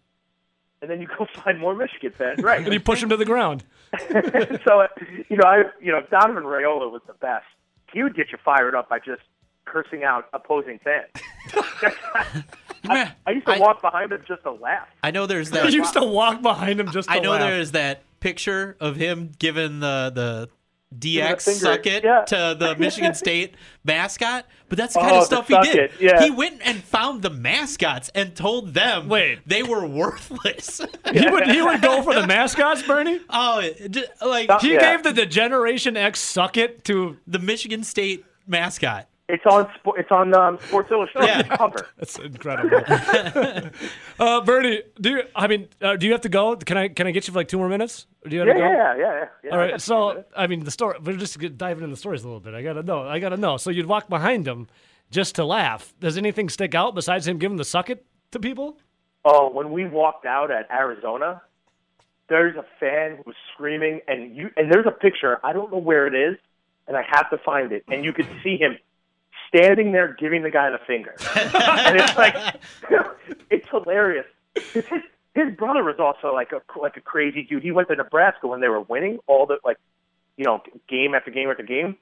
And then you go [LAUGHS] find more Michigan fans, right? [LAUGHS] and you push them to the ground. [LAUGHS] so uh, you know, I you know Donovan Raiola was the best. He would get you fired up by just cursing out opposing fans. I, I used to I- walk behind him just to laugh. I know there's You that. used to walk behind him just. To I know laugh. there's that picture of him giving the the DX suck it yeah. to the [LAUGHS] Michigan State mascot, but that's the kind Oh, of stuff he did. yeah. He went and found the mascots and told them Wait. they were worthless. [LAUGHS] He would he would go for the mascots, Bernie. oh, like Stop. He Yeah. gave the, the Generation X suck it to. the Michigan State mascot. It's on it's on um, Sports Illustrated Yeah. cover. That's incredible. [LAUGHS] uh, Bernie, do you? I mean, uh, do you have to go? Can I can I get you for like two more minutes? Or do you have Yeah, to go? yeah, yeah, yeah, yeah. All I right. got So. I mean, the story. We're just diving in the stories a little bit. I gotta know. I gotta know. So you'd walk behind him just to laugh. Does anything stick out besides him giving the suck it to people? oh, when we walked out at Arizona, there's a fan who was screaming, and you and there's a picture. I don't know where it is, and I have to find it. And you could see him standing there giving the guy the finger, [LAUGHS] and it's like [LAUGHS] it's hilarious. His his brother was also like a like a crazy dude. He went to Nebraska when they were winning all the like you know game after game after game.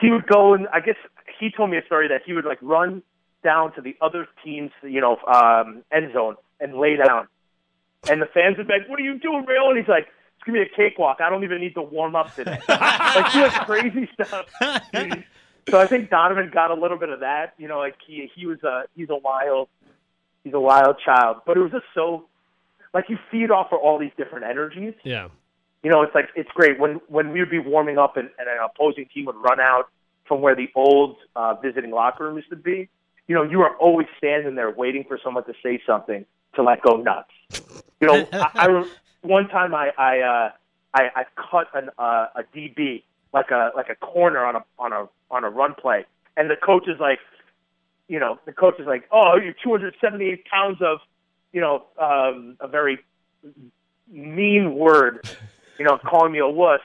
He would go and I guess he told me a story that he would like run down to the other team's you know um, end zone and lay down, and the fans would be like, "What are you doing, Rail?" And he's like. It's gonna be a cakewalk. I don't even need to warm up today. [LAUGHS] like he was crazy stuff. So I think Donovan got a little bit of that. You know, like he he was a he's a wild he's a wild child. But it was just so like you feed off of all these different energies. Yeah. You know, it's like it's great when when we would be warming up and, and an opposing team would run out from where the old uh, visiting locker room used to be. You know, you are always standing there waiting for someone to say something to like go nuts. You know, I, I [LAUGHS] one time I I uh, I, I cut an, uh, a DB like a like a corner on a on a on a run play, and the coach is like, you know, the coach is like, oh, you're 278 pounds of, you know, um, a very mean word, you know, calling me a wuss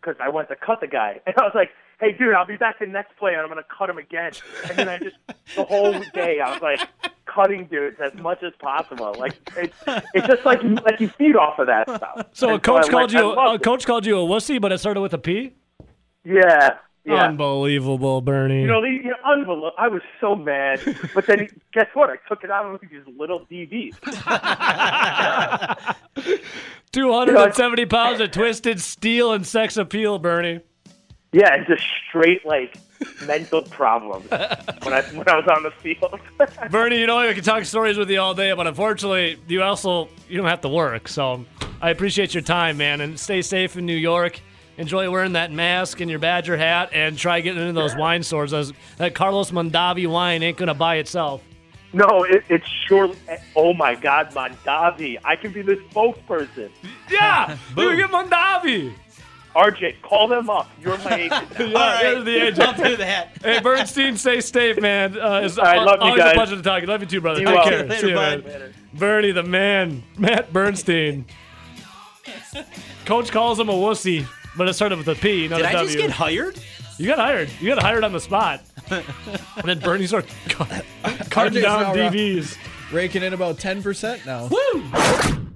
because I went to cut the guy, [LAUGHS] and I was like, "Hey, dude, I'll be back the next play, and I'm gonna cut him again." And then I just the whole day I was like cutting dudes as much as possible. Like it's it's just like you, like you feed off of that stuff. So a coach I called like- you a it. coach called you a wussy, but it started with a P. Yeah. Yeah. Unbelievable, Bernie. You know, the, you know, unbelievable. I was so mad, but then [LAUGHS] guess what? I took it out on these little DBs. [LAUGHS] 270 pounds of twisted steel and sex appeal, Bernie. Yeah, and just straight like mental problems when I when I was on the field. [LAUGHS] Bernie, you know I can talk stories with you all day, but unfortunately, you also you don't have to work. So I appreciate your time, man, and stay safe in New York. Enjoy wearing that mask and your Badger hat, and try getting into those wine stores. Those, that Carlos Mondavi wine ain't gonna buy itself. no, it, it's surely. Oh my God, Mondavi! I can be the spokesperson. Yeah, [LAUGHS] you get Mondavi. RJ, call them up. You're my agent. now. [LAUGHS] Yeah, there's the agent. I'll do that. Hey, Bernstein, stay safe, man. Uh, it's I love you always a pleasure to talk. Love you too, brother. You Take well. care. Later, See you, bud. man. Bernie, the man, Matt Bernstein. Coach calls him a wussy, but it started with a P, not Did a I W. just get hired? you got hired. You got hired on the spot. [LAUGHS] and then Bernie started cu- [LAUGHS] cutting RJ's down now DBs. Raking in about 10% now. Woo!